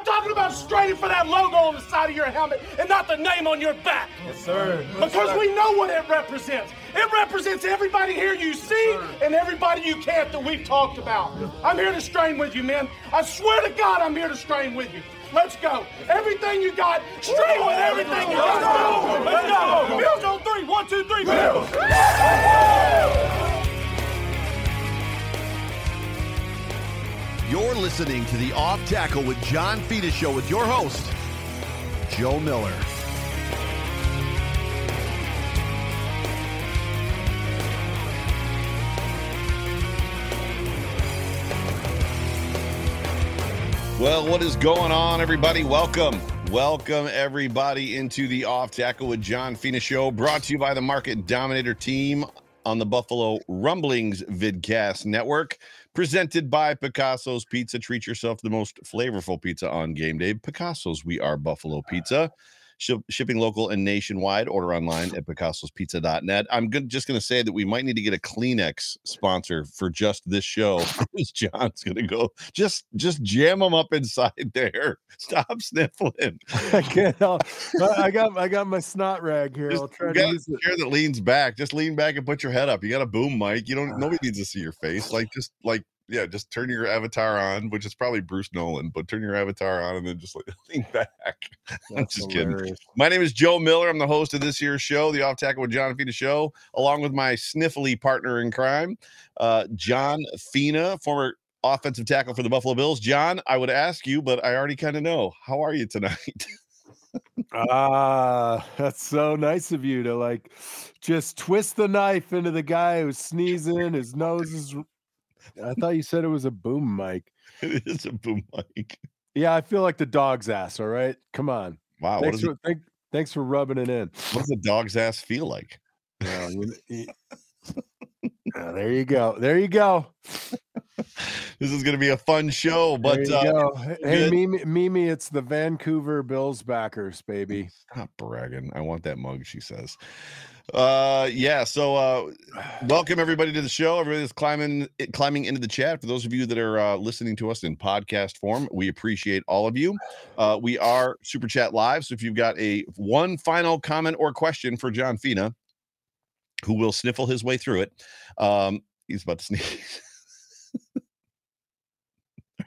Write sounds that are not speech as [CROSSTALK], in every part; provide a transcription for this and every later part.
I'm talking about straining for that logo on the side of your helmet and not the name on your back. Yes, sir. Because we know what it represents. It represents everybody here you see and everybody you can't that we've talked about. I'm here to strain with you, man. I swear to God, I'm here to strain with you. Let's go. Everything you got, strain with everything you got. Let's go. Bills on three. One, two, three. Bills. You're listening to the Off Tackle with John Fina show with your host, Joe Miller. Well, what is going on, everybody? Welcome. Welcome, everybody, into the Off Tackle with John Fina show, brought to you by the Market Dominator team on the Buffalo Rumblings Vidcast Network, presented by Picasso's Pizza. Treat yourself the most flavorful pizza on game day. Picasso's, we are Buffalo Pizza. Ship, shipping local and nationwide. Order online at picassospizza.net. I'm good, just going to say that we might need to get a Kleenex sponsor for just this show. [LAUGHS] John's going to go just just jam them up inside there. Stop sniffling. [LAUGHS] I can't help. I got I got my snot rag here. Just, I'll try to use it. chair that leans back. Just lean back and put your head up. You got a boom mic. You don't. Ah. Nobody needs to see your face. Like just like yeah, just turn your avatar on, which is probably Bruce Nolan. But turn your avatar on and then just like, [LAUGHS] lean back. [LAUGHS] I'm just kidding. My name is Joe Miller. I'm the host of this year's show, the Off Tackle with John Fina show, along with my sniffly partner in crime, uh, John Fina, former offensive tackle for the Buffalo Bills. John, I would ask you, but I already kind of know. How are you tonight? [LAUGHS] Ah, that's so nice of you to like just twist the knife into the guy who's sneezing. His nose is. I thought you said it was a boom mic. [LAUGHS] it is a boom mic. Yeah, I feel like the dog's ass. All right, come on. Wow. Thanks for thank, thanks for rubbing it in. what does a dog's ass feel like? Well, you- you- [LAUGHS] Ah, there you go. There you go. This is going to be a fun show, but you uh, go. Hey, good. Mimi, Mimi, it's the Vancouver Bills backers, baby. Stop bragging. I want that mug, she says. Uh yeah, so uh welcome everybody to the show. Everybody that's climbing climbing into the chat. For those of you that are uh listening to us in podcast form, we appreciate all of you. Uh we are super chat live. So if you've got a one final comment or question for John Fina, who will sniffle his way through it. Um, he's about to sneeze. [LAUGHS]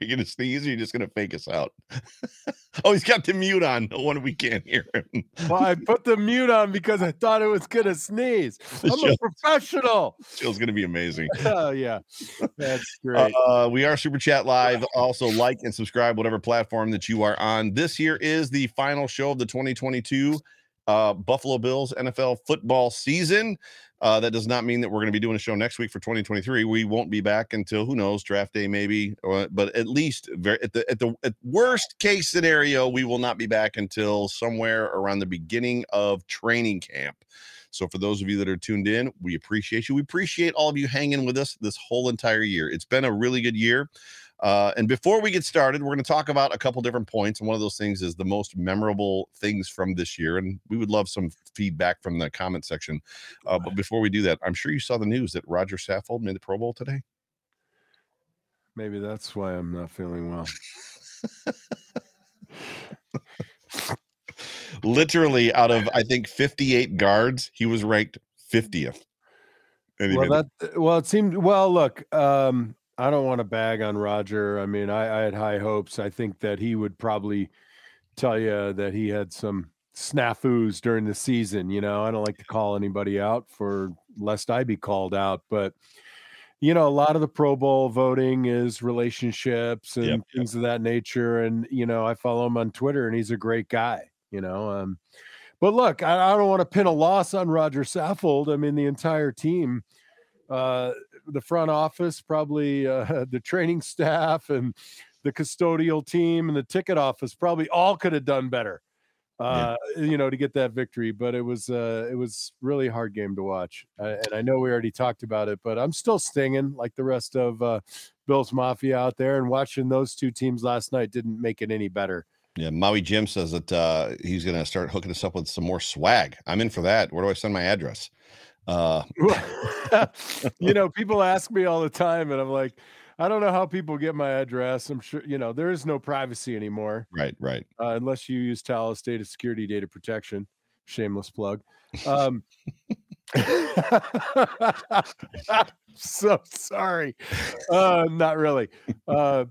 You gonna sneeze or are you just gonna fake us out? [LAUGHS] oh, he's got the mute on. No wonder we can't hear him. Well, I put the mute on because I thought it was gonna sneeze. [LAUGHS] I'm show- a professional. show's gonna be amazing. [LAUGHS] Oh yeah, that's great. Uh, we are super chat live. Also, like and subscribe whatever platform that you are on. This here is the final show of the 2022 uh, Buffalo Bills NFL football season. Uh, that does not mean that we're going to be doing a show next week for 2023. We won't be back until who knows draft day maybe, or, but at least ver- at the at the at worst case scenario, we will not be back until somewhere around the beginning of training camp. So for those of you that are tuned in, we appreciate you. We appreciate all of you hanging with us this whole entire year. It's been a really good year. Uh, and before we get started, we're going to talk about a couple different points. And one of those things is the most memorable things from this year. And we would love some feedback from the comment section. Uh, but before we do that, I'm sure you saw the news that Roger Saffold made the Pro Bowl today. Maybe that's why I'm not feeling well. [LAUGHS] Literally, out of I think 58 guards, he was ranked 50th. And Well, that well, it seemed well. Look, um, I don't want to bag on Roger. I mean, I, I had high hopes. I think that he would probably tell you that he had some snafus during the season. You know, I don't like to call anybody out for lest I be called out, but you know, a lot of the Pro Bowl voting is relationships and Yep, yep. things of that nature. And you know, I follow him on Twitter, and he's a great guy. You know, um, but look, I, I don't want to pin a loss on Roger Saffold. I mean, the entire team, uh, the front office, probably uh, [LAUGHS] the training staff, and the custodial team and the ticket office probably all could have done better. uh, you know, to get that victory. But it was uh, it was really a hard game to watch, uh, and I know we already talked about it, but I'm still stinging like the rest of uh, Bills Mafia out there. And watching those two teams last night didn't make it any better. Yeah, Maui Jim says that uh, he's going to start hooking us up with some more swag. I'm in for that. Where do I send my address? Uh, [LAUGHS] you know, people ask me all the time, and I'm like, I don't know how people get my address. I'm sure, you know, there is no privacy anymore. Right, right. Uh, unless you use Talos Data Security Data Protection. Shameless plug. Um, [LAUGHS] so sorry. Uh, not really. Uh,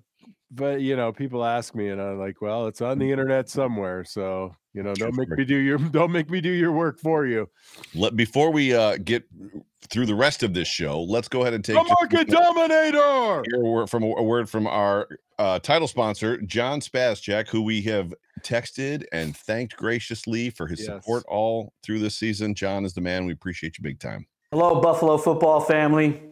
but you know, people ask me, and I'm like, well, it's on the internet somewhere. So you know, don't make me do your [LAUGHS] don't make me do your work for you. Let before we uh get through the rest of this show, let's go ahead and take the market dominator. Hear a word from a word from our uh, title sponsor, John Spazchek, who we have texted and thanked graciously for his yes. support all through this season. John is the man. We appreciate you big time. Hello, Buffalo football family.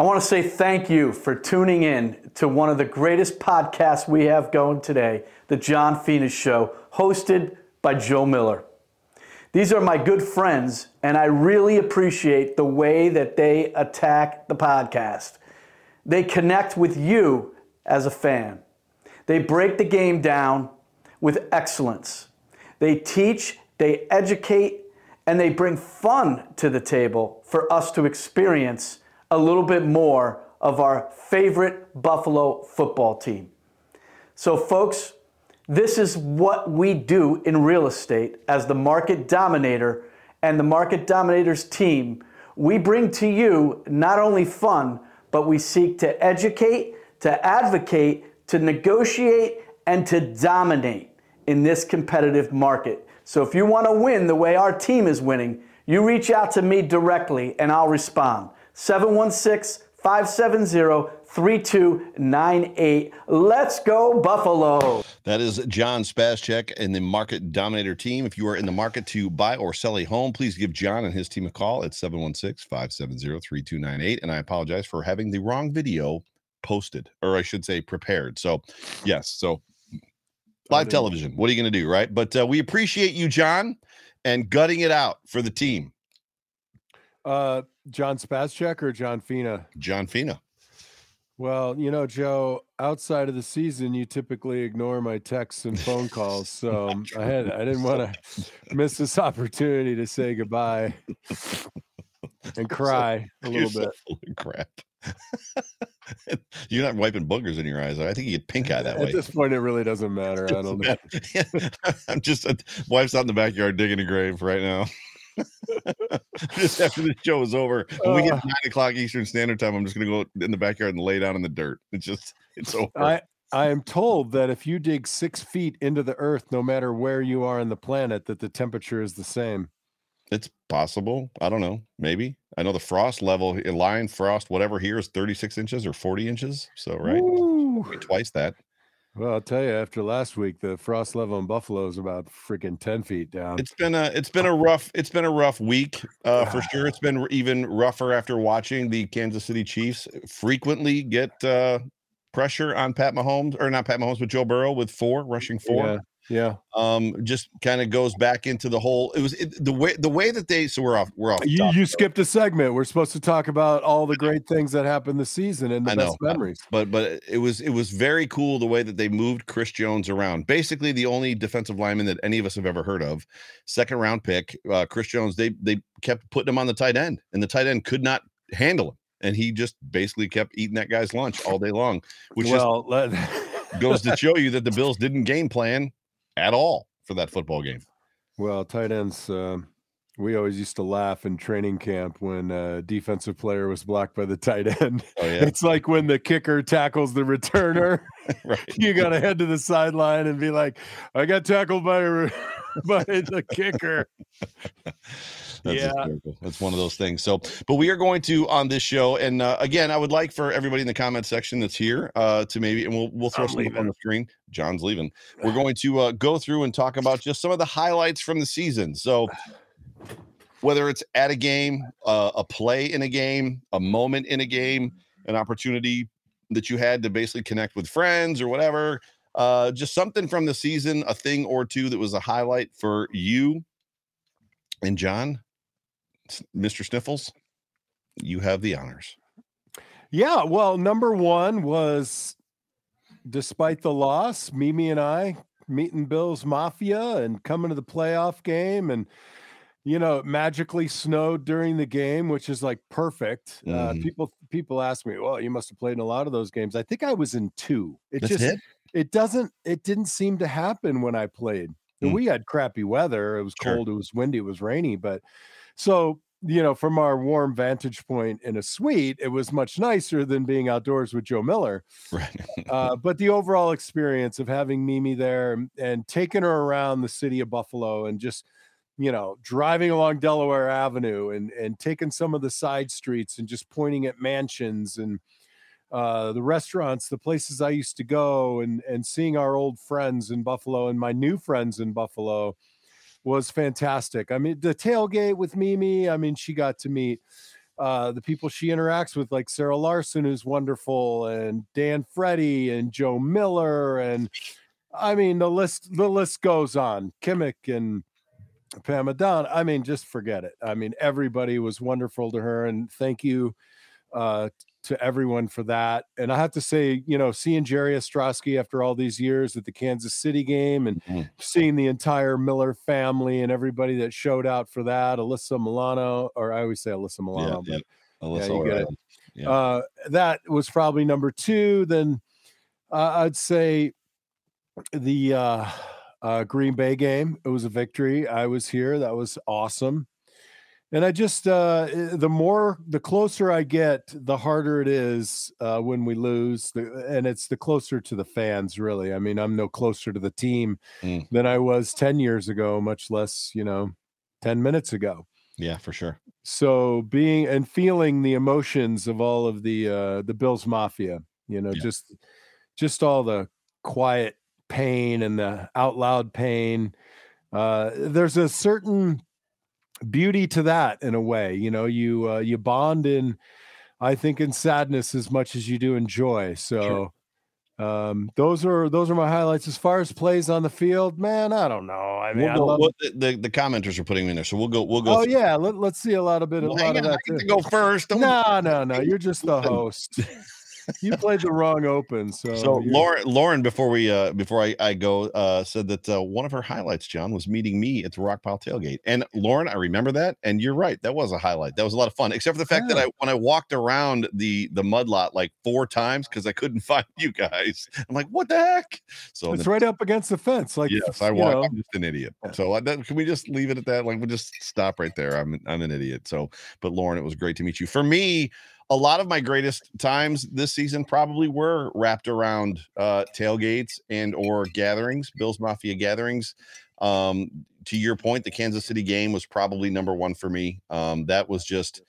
I want to say thank you for tuning in to one of the greatest podcasts we have going today, The John Fina Show, hosted by Joe Miller. These are my good friends, and I really appreciate the way that they attack the podcast. They connect with you as a fan. They break the game down with excellence. They teach, they educate, and they bring fun to the table for us to experience a little bit more of our favorite Buffalo football team. So, folks, this is what we do in real estate as the market dominator and the market dominators team. We bring to you not only fun, but we seek to educate, to advocate, to negotiate, and to dominate in this competitive market. So if you want to win the way our team is winning, you reach out to me directly and I'll respond. 716 570 3298. Let's go, Buffalo. That is John Spazchek and the Market Dominator team. If you are in the market to buy or sell a home, please give John and his team a call at 716 570 3298. And I apologize for having the wrong video posted, or I should say prepared. So, yes. So, live television. What are you going to do? Right. But uh, we appreciate you, John, and gutting it out for the team. Uh, John Spazchek or John Fina? John Fina. Well, you know, Joe, outside of the season, you typically ignore my texts and phone calls. [LAUGHS] So I had I didn't want to miss this opportunity to say goodbye and [LAUGHS] cry so, a little bit. So crap. [LAUGHS] You're not wiping boogers in your eyes. I think you get pink eye that At way. At this point, it really doesn't matter. I don't know. I'm just uh, wife's out in the backyard digging a grave right now. [LAUGHS] just after the show is over, when uh, we get nine o'clock Eastern Standard Time, I'm just gonna go in the backyard and lay down in the dirt. It's just it's over. I I am told that if you dig six feet into the earth, no matter where you are on the planet, that the temperature is the same. It's possible. I don't know. Maybe. I know the frost level, line frost, whatever here is 36 inches or 40 inches. So right, twice that. Well, I'll tell you, after last week, the frost level in Buffalo is about freaking ten feet down. It's been a it's been a rough it's been a rough week uh, for sure. It's [SIGHS] been even rougher after watching the Kansas City Chiefs frequently get uh, pressure on Pat Mahomes or not Pat Mahomes, but Joe Burrow with four rushing four. Yeah. Yeah. Um, just kind of goes back into the whole. It was it, the way the way that they. So we're off. We're off. You, you skipped a segment. We're supposed to talk about all the [LAUGHS] great things that happened this season and the I best know, memories. But but it was it was very cool the way that they moved Chris Jones around. Basically, the only defensive lineman that any of us have ever heard of, second round pick, uh, Chris Jones. They they kept putting him on the tight end, and the tight end could not handle him, and he just basically kept eating that guy's lunch all day long. Which well, goes to [LAUGHS] show you that the Bills didn't game plan at all for that football game. Well, tight ends, uh, we always used to laugh in training camp when a defensive player was blocked by the tight end. Oh, [LAUGHS] yeah. It's like when the kicker tackles the returner. [LAUGHS] [LAUGHS] right. You got to head to the sideline and be like, I got tackled by, by the kicker. That's yeah, hysterical. that's one of those things. So, but we are going to on this show, and uh, again, I would like for everybody in the comment section that's here uh, to maybe, and we'll we'll throw some on the screen. John's leaving. We're [SIGHS] going to uh, go through and talk about just some of the highlights from the season. So, whether it's at a game, uh, a play in a game, a moment in a game, an opportunity that you had to basically connect with friends or whatever. uh, just something from the season, a thing or two that was a highlight for you and John, Mr. Sniffles. You have the honors. Yeah, well, number one was despite the loss, Mimi and I meeting Bills Mafia and coming to the playoff game and you know, it magically snowed during the game, which is like perfect. Uh, Mhm. people people ask me, "Well, you must have played in a lot of those games." I think I was in two. It That's just it? it doesn't it didn't seem to happen when I played. Mm. We had crappy weather. It was Sure. cold, it was windy, it was rainy, but so you know, from our warm vantage point in a suite, it was much nicer than being outdoors with Joe Miller. Right. Uh, but the overall experience of having Mimi there and, and taking her around the city of Buffalo and just, you know, driving along Delaware Avenue and and taking some of the side streets and just pointing at mansions and uh, the restaurants, the places I used to go, and and seeing our old friends in Buffalo and my new friends in Buffalo was fantastic. I mean, the tailgate with Mimi. I mean, she got to meet uh, the people she interacts with, like Sarah Larson, who's wonderful, and Dan Freddy and Joe Miller, and I mean the list the list goes on. Kimmick and Pam Adon. I mean, just forget it. I mean, everybody was wonderful to her, and thank you uh, to everyone for that. And I have to say, you know, seeing Jerry Ostroski after all these years at the Kansas City game and Mhm. seeing the entire Miller family and everybody that showed out for that, Alyssa Milano, or I always say Alyssa Milano, yeah. but Alyssa you get it. Yeah. uh, that was probably number two. Then uh, I'd say the uh, uh, Green Bay game. It was a victory. I was here. That was awesome. And I just uh, eh, the more the closer I get, the harder it is uh, when we lose, the, and it's the closer to the fans. Really, I mean, I'm no closer to the team Mm. than I was ten years ago, much less you know, ten minutes ago Yeah, for sure. so being and feeling the emotions of all of the uh the bills mafia you know Yeah. just just all the quiet pain and the out loud pain uh there's a certain beauty to that in a way you know you uh you bond in i think in sadness as much as you do in joy so um those are those are my highlights as far as plays on the field man i don't know i mean We'll I love, the, the, the commenters are putting me in there, so we'll go. We'll go. oh through- yeah let, let's see a lot of bit a lot of on, I that get to go first. Don't- No, no, no. You're just the [LAUGHS] host. You played the wrong open. So, So Lauren, Lauren, before we uh before I, I go, uh said that uh, one of her highlights, John, was meeting me at the Rockpile tailgate. And Lauren, I remember that, and you're right, that was a highlight. That was a lot of fun, except for the fact that I when I walked around the the mud lot like four times because I couldn't [LAUGHS] find you guys. I'm like, what the heck? So it's then- right up against the fence. Like, yes, I walk. know, I'm just an idiot. So I, that, can we just leave it at that? Like, we'll just stop right there. I'm I'm an idiot. So, but Lauren, it was great to meet you. For me, a lot of my greatest times this season probably were wrapped around uh, tailgates and or gatherings, Bills Mafia gatherings. Um, to your point, the Kansas City game was probably number one for me. Um, that was just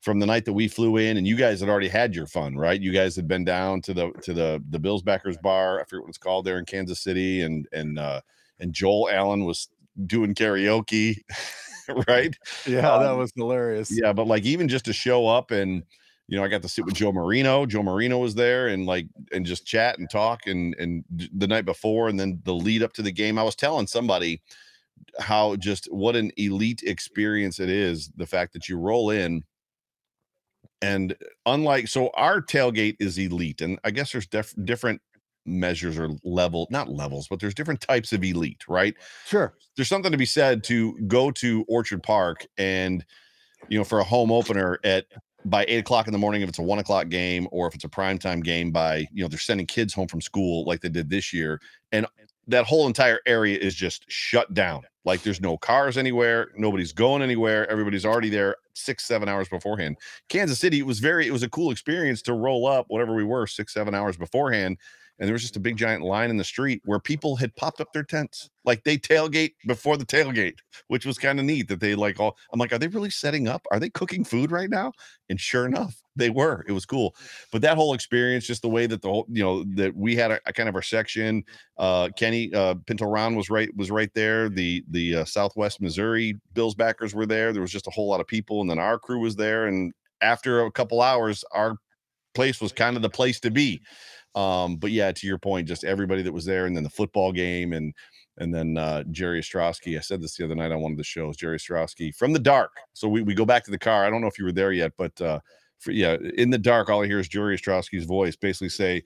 from the night that we flew in, and you guys had already had your fun, right? You guys had been down to the to the the Bills backers bar. I forget what it's called there in Kansas City, and and uh, and Joel Allen was doing karaoke, [LAUGHS] right? yeah, that um, was hilarious. Yeah, but like even just to show up and you know, I got to sit with oh. Joe Marino. Joe Marino was there and like and just chat and talk and and the night before and then the lead up to the game. I was telling somebody how just what an elite experience it is. The fact that you roll in and unlike so our tailgate is elite and I guess there's def- different measures or level not levels but there's different types of elite right Sure. there's something to be said to go to Orchard Park and you know for a home opener at by eight o'clock in the morning if it's a one o'clock game or if it's a primetime game by you know they're sending kids home from school like they did this year. And that whole entire area is just shut down. Like there's no cars anywhere. Nobody's going anywhere. Everybody's already there six seven hours beforehand. Kansas city it was very it was a cool experience to roll up whatever we were six seven hours beforehand and there was just a big giant line in the street where people had popped up their tents like they tailgate before the tailgate which was kind of neat that they like all i'm like are they really setting up? Are they cooking food right now? And sure enough they were it was cool. But that whole experience just the way that the whole you know that we had a, a kind of our section uh kenny uh pinto Ron was right was right there the the uh, southwest missouri bills backers were there there was just a whole lot of people and then our crew was there and after a couple hours our place was kind of the place to be Um, but yeah, to your point, just everybody that was there, and then the football game, and and then uh, Jerry Ostroski. I said this the other night on one of the shows. Jerry Ostroski from the dark. So we, we go back to the car. I don't know if you were there yet, but uh, for, yeah, in the dark, all I hear is Jerry Ostroski's voice basically say,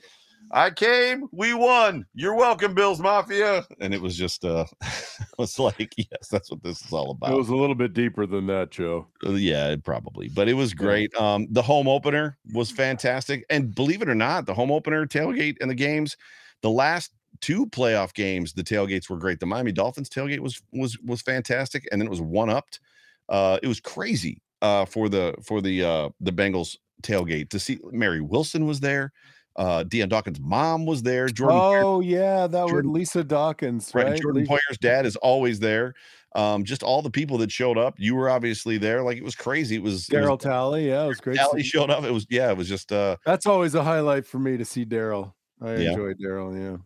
I came, we won. You're welcome, Bills Mafia. And it was just uh [LAUGHS] it was like, yes, that's what this is all about. It was a little bit deeper than that, Joe. Uh, yeah, probably, but it was great. Um, the home opener was fantastic, and believe it or not, the home opener tailgate and the games, the last two playoff games, the tailgates were great. The Miami Dolphins tailgate was was was fantastic, and then it was one upped. Uh, it was crazy uh, for the for the uh, the Bengals tailgate to see Mary Wilson was there. Uh, Dion Dawkins' mom was there. Jordan. Oh yeah, that was Lisa Dawkins, right? right? Jordan Lisa- Poyer's dad is always there. Um, just all the people that showed up. You were obviously there. Like it was crazy. It was Daryl Talley. Yeah, it was great. Talley showed up. It was yeah. It was just. uh That's always a highlight for me to see Daryl. I Yeah. enjoyed Daryl. Yeah.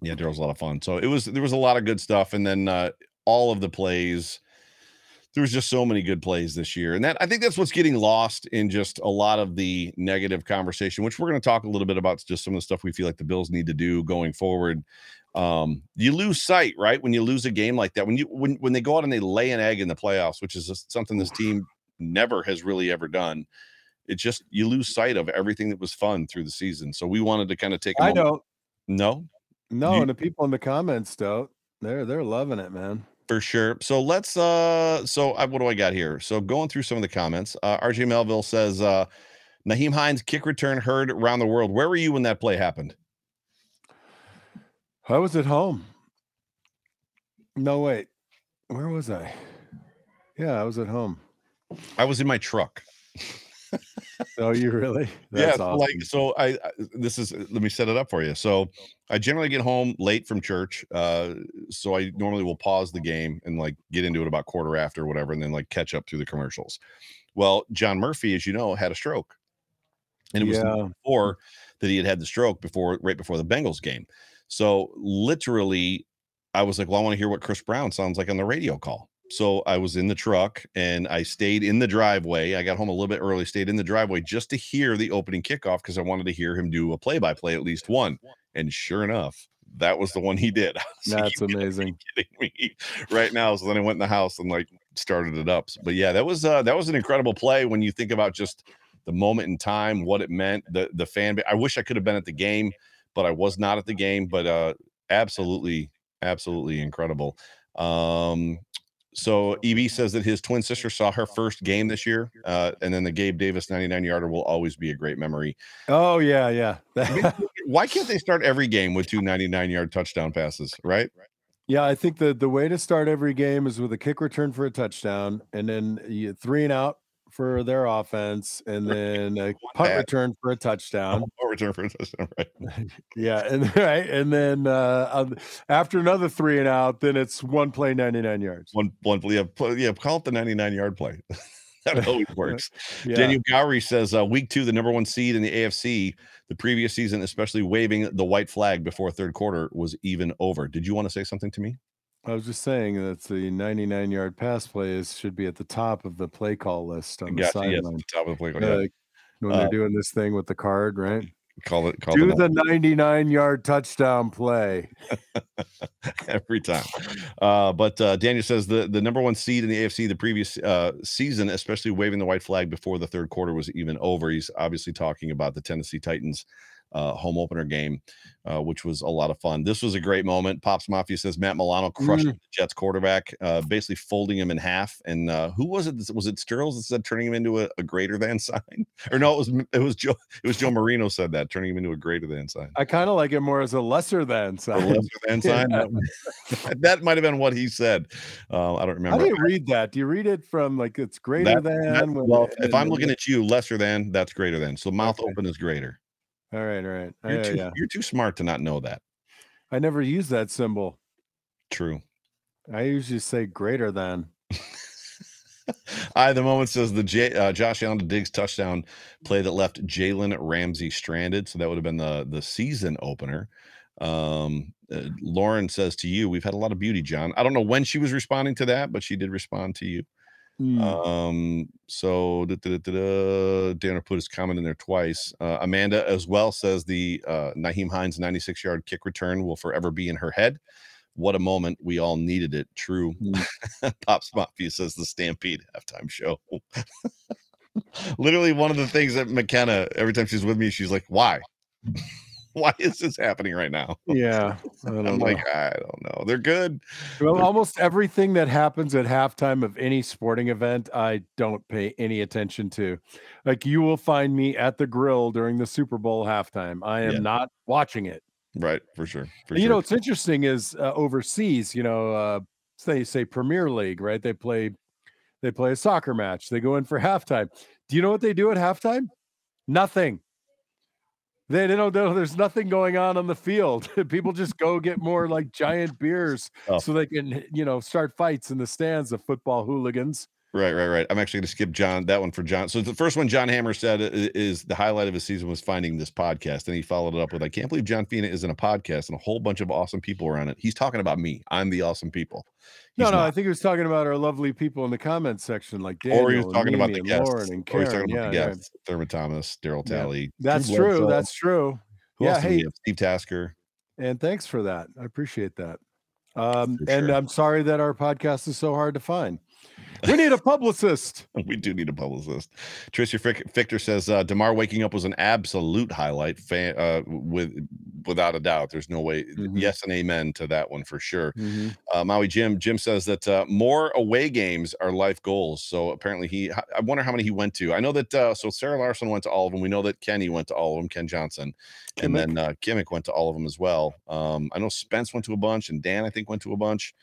yeah, Daryl's a lot of fun. So it was there was a lot of good stuff, and then uh, all of the plays. There was just so many good plays this year, and that I think that's what's getting lost in just a lot of the negative conversation, which we're going to talk a little bit about. Just some of the stuff we feel like the Bills need to do going forward. Um, you lose sight, right? When you lose a game like that, when you when when they go out and they lay an egg in the playoffs, which is something this team never has really ever done. It just you lose sight of everything that was fun through the season. So we wanted to kind of take. a I moment- don't. No, No, You- and the people in the comments don't. They're they're loving it, man. For sure. So let's uh so I, what do I got here? So going through some of the comments, uh RJ Melville says uh Nyheim Hines kick return heard around the world. Where were you when that play happened? I was at home. No, wait. Where was I? Yeah, I was at home. I was in my truck. Oh, you really? [LAUGHS] yeah, That's so, awesome. like so I, I this is let me set it up for you. So I generally get home late from church. Uh so I normally will pause the game and like get into it about quarter after or whatever and then like catch up through the commercials. Well, John Murphy, as you know, had a stroke. And it was Yeah. before that he had had the stroke before right before the Bengals game. So literally I was like, well, I want to hear what Chris Brown sounds like on the radio call. So I was in the truck and I stayed in the driveway. I got home a little bit early, stayed in the driveway just to hear the opening kickoff because I wanted to hear him do a play by play, at least one. And sure enough, that was the one he did. [LAUGHS] Like, That's "You gotta be amazing. kidding me right now. So then I went in the house and like started it up. But yeah, that was uh that was an incredible play when you think about just the moment in time, what it meant, the the fan. I wish I could have been at the game, but I was not at the game. But uh absolutely, absolutely incredible. Um so EB says that his twin sister saw her first game this year, uh, and then the Gabe Davis 99 yarder will always be a great memory. Oh yeah, yeah. Why can't they start every game with two 99 yard touchdown passes? Right? yeah, I think the the way to start every game is with a kick return for a touchdown, and then you three and out for their offense, and [LAUGHS] then a punt that. return for a touchdown. Or return for a touchdown, [LAUGHS] right? [LAUGHS] Yeah, and right, and then uh, um, after another three and out, then it's one play, ninety nine yards. One, one, yeah, pl- yeah. Call it the 99 yard play. that always works. Yeah. Daniel Gowrie says, uh, week two, the number one seed in the AFC, the previous season, especially waving the white flag before third quarter, was even over. Did you want to say something to me? I was just saying that the 99 yard pass plays should be at the top of the play call list on the Gotcha, yes, at sideline. the top of the play. Yeah, Yeah, like when Uh, they're doing this thing with the card, right? call it. Call Do the 99 yard touchdown play. [LAUGHS] every time. Uh, but uh, Daniel says the, the number one seed in the AFC the previous uh, season, especially waving the white flag before the third quarter was even over. He's obviously talking about the Tennessee Titans uh, home opener game, uh, which was a lot of fun. This was a great moment. Pops Mafia says Matt Milano crushed Mm. the Jets quarterback, uh, basically folding him in half. And uh, who was it? Was it Stirls that said turning him into a, a greater than [LAUGHS] sign? Or no, it was it was Joe it was Joe Marino said that turning him into a greater than sign. I kind of like it more as a lesser than A sign. lesser than [LAUGHS] sign. Yeah. That, [LAUGHS] that might have been what he said. Uh, I don't remember. How do you read that? Do you read it from like it's greater That- than? That- when- well, if I'm looking at you, lesser than, that's greater than. So mouth Okay. open is greater. All right, all right. You're, too, yeah. you're too smart to not know that. I never use that symbol. True. I usually say greater than. [LAUGHS] I the moment says the J, uh, Josh Allen to Diggs touchdown play that left Jalen Ramsey stranded. So that would have been the the season opener. Um, uh, Lauren says to you, we've had a lot of beauty, John. I don't know when she was responding to that, but she did respond to you. Mm. Um, so da, da, da, da, da, Danner put his comment in there twice. Uh, Amanda as well says the uh, Nyheim Hines 96 yard kick return will forever be in her head. What a moment. We all needed it. True. Mm. [LAUGHS] Pop Mafia says the Stampede halftime show. [LAUGHS] Literally, one of the things that McKenna, every time she's with me, she's like, Why? [LAUGHS] Why is this happening right now? [LAUGHS] yeah. I don't I'm know. like, I don't know. They're good. Well, almost everything that happens at halftime of any sporting event, I don't pay any attention to. Like you will find me at the grill during the Super Bowl halftime. I am Yeah. not watching it. Right. For sure. For you sure. know, what's interesting is uh, overseas, you know, uh, say say Premier League, right? They play they play a soccer match. They go in for halftime. Do you know what they do at halftime? Nothing. They, they don't know there's nothing going on on the field. [LAUGHS] People just go get more like giant beers Oh. so they can, you know, start fights in the stands of football hooligans. Right, right, right. I'm actually going to skip John that one for John. So the first one John Hammer said is the highlight of his season was finding this podcast, and he followed it up with, "I can't believe John Fina is in a podcast and a whole bunch of awesome people are on it." He's talking about me. I'm the awesome people. No, He's no, I not. think he was talking about our lovely people in the comments section, like Daniel or he was talking about the and guests. Lauren and or he's Karen. talking about the Yeah, yeah. Thurman Thomas, Daryl Yeah. That's true. Bledsoe. That's true. Who yeah, else hey. Steve Tasker. And thanks for that. I appreciate that. Um, For and sure. I'm sorry that our podcast is so hard to find. We need a publicist. [LAUGHS] we do need a publicist. Tricia Fichter says uh, Damar waking up was an absolute highlight. Fan, uh, with without a doubt, there's no way. Mhm. Yes and amen to that one for sure. Mhm. uh, Maui Jim. Jim says that uh, more away games are life goals. So apparently he, I wonder how many he went to. I know that. Uh, so Sarah Larson went to all of them. We know that Kenny went to all of them. Ken Johnson, and then uh, Kimmick went to all of them as well. Um, I know Spence went to a bunch, and Dan I think went to a bunch.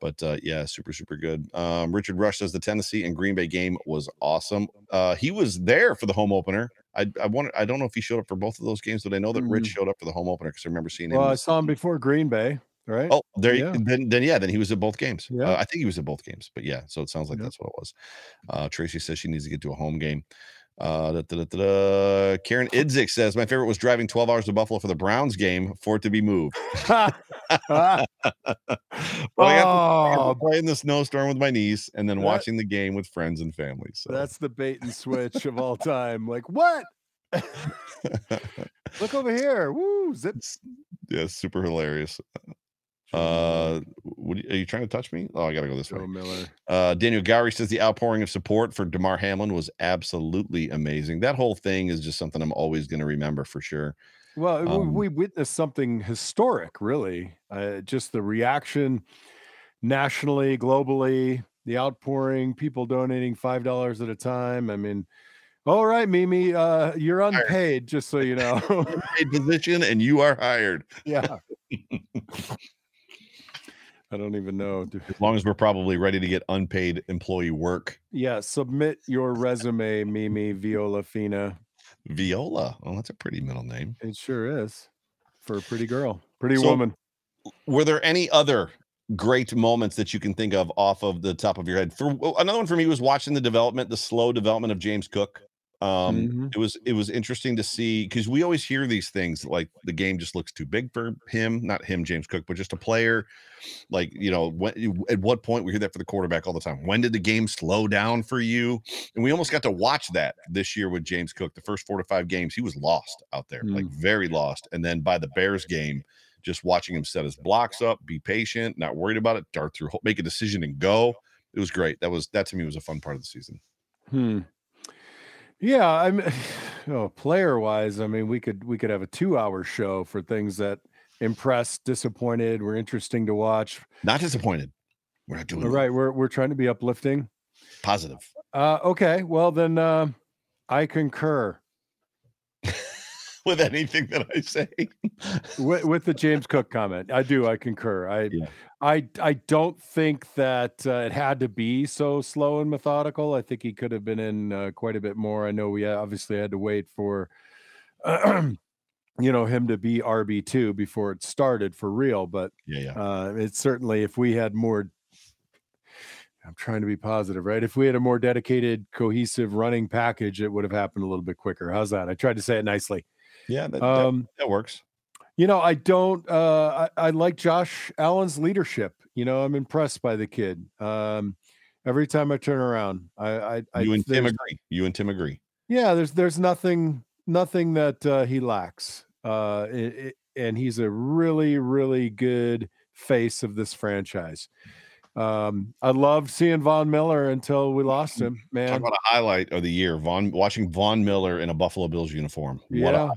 But uh, yeah, super super good. Um, Richard Rush says the Tennessee and Green Bay game was awesome. Uh, he was there for the home opener. I I wonder. I don't know if he showed up for both of those games, but I know that Rich Mm. showed up for the home opener because I remember seeing him. Well, I saw him before Green Bay, right? Oh, there. Yeah. Then, then yeah, then he was at both games. Yeah. Uh, I think he was at both games. But yeah, so it sounds like Yep. that's what it was. Uh, Tracy says she needs to get to a home game. Uh, da, da, da. Karen Idzik says my favorite was driving 12 hours to Buffalo for the Browns game for it to be moved. [LAUGHS] Ah, [LAUGHS] But I got oh, in the snowstorm with my niece and then That- watching the game with friends and family. So that's the bait and switch of all time. Like, what? [LAUGHS] Look over here. Woo, zip. yeah, super hilarious. Uh, what, are you trying to touch me? Oh, I gotta go this way. Joe Miller. Uh, Daniel Gowrie says the outpouring of support for Damar Hamlin was absolutely amazing. That whole thing is just something I'm always going to remember for sure. Well, we- Um, we witnessed something historic, really. Uh, just the reaction nationally, globally, the outpouring, people donating five dollars at a time. I mean, all right, Mimi, uh, you're unpaid, just so you know. [LAUGHS] Position and you are hired. yeah. [LAUGHS] I don't even know. As long as we're probably ready to get unpaid employee work. Yeah, submit your resume, Mimi Viola Fina. Viola. Oh, that's a pretty middle name. It sure is for a pretty girl, pretty So- woman. Were there any other great moments that you can think of off of the top of your head? For another one for me was watching the development, the slow development of James Cook. Um, Mhm. it was it was interesting to see because we always hear these things like the game just looks too big for him, not him, James Cook, but just a player. Like you know, when at what point we hear that for the quarterback all the time? When did the game slow down for you? And we almost got to watch that this year with James Cook. The first four to five games, he was lost out there, like very lost. And then by the Bears game, just watching him set his blocks up, be patient, not worried about it, dart through, make a decision and go. It was great. That was that to me was a fun part of the season. Hmm. Yeah, I'm [LAUGHS] oh, player wise, I mean, we could we could have a two hour show for things that impressed, disappointed, were interesting to watch. Not disappointed. We're not doing All that. right, we're we're trying to be uplifting. positive. Uh okay, well then uh, I concur [LAUGHS] [LAUGHS] with anything that I say. with, with the James Cook comment. I do, I concur. I Yeah. I I don't think that uh, it had to be so slow and methodical. I think he could have been in uh, quite a bit more. I know we obviously had to wait for [CLEARS THROAT] you know him to be RB2 before it started for real, but yeah, yeah. uh it's certainly if we had more I'm trying to be positive, right? If we had a more dedicated, cohesive running package, it would have happened a little bit quicker. How's that? I tried to say it nicely. Yeah, that, that, Um, that works. you know, I don't. Uh, I, I like Josh Allen's leadership. You know, I'm impressed by the kid. Um, Every time I turn around, I, I, I You and Tim agree. You and Tim agree. Yeah, there's there's nothing nothing that uh, he lacks, uh, i- i- and he's a really really good face of this franchise. Um, I loved seeing Von Miller until we lost him, Man, Talk about a highlight of the year. Von watching Von Miller in a Buffalo Bills uniform. What a Yeah, highlight.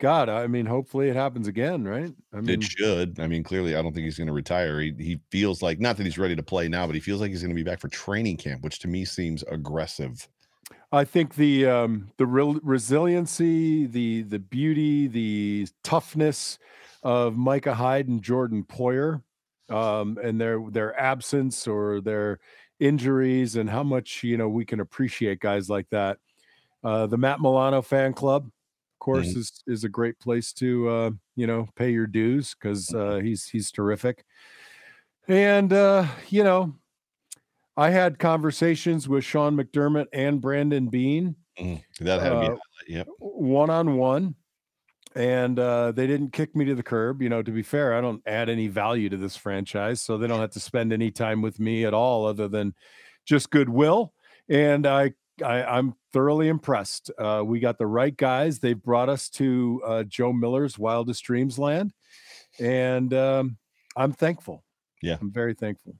God, I mean, hopefully it happens again, right? I mean, It should. I mean, clearly, I don't think he's going to retire. He, he feels like not that he's ready to play now, but he feels like he's going to be back for training camp, which to me seems aggressive. I think the um, the real resiliency, the the beauty, the toughness of Micah Hyde and Jordan Poyer, um, and their their absence or their injuries, and how much you know we can appreciate guys like that. Uh, the Matt Milano fan club, of course, is is a great place to uh, you know pay your dues because uh, he's he's terrific. And uh, you know, I had conversations with Sean McDermott and Brandon Beane Mhm. That had to be. Uh. Yep. one on one, and uh, they didn't kick me to the curb. You know, to be fair, I don't add any value to this franchise, so they don't have to spend any time with me at all, other than just goodwill. And I, I I'm thoroughly impressed. Uh, we got the right guys. They've brought us to uh, Joe Miller's Wildest Dreams land, and um, I'm thankful. Yeah. I'm very thankful.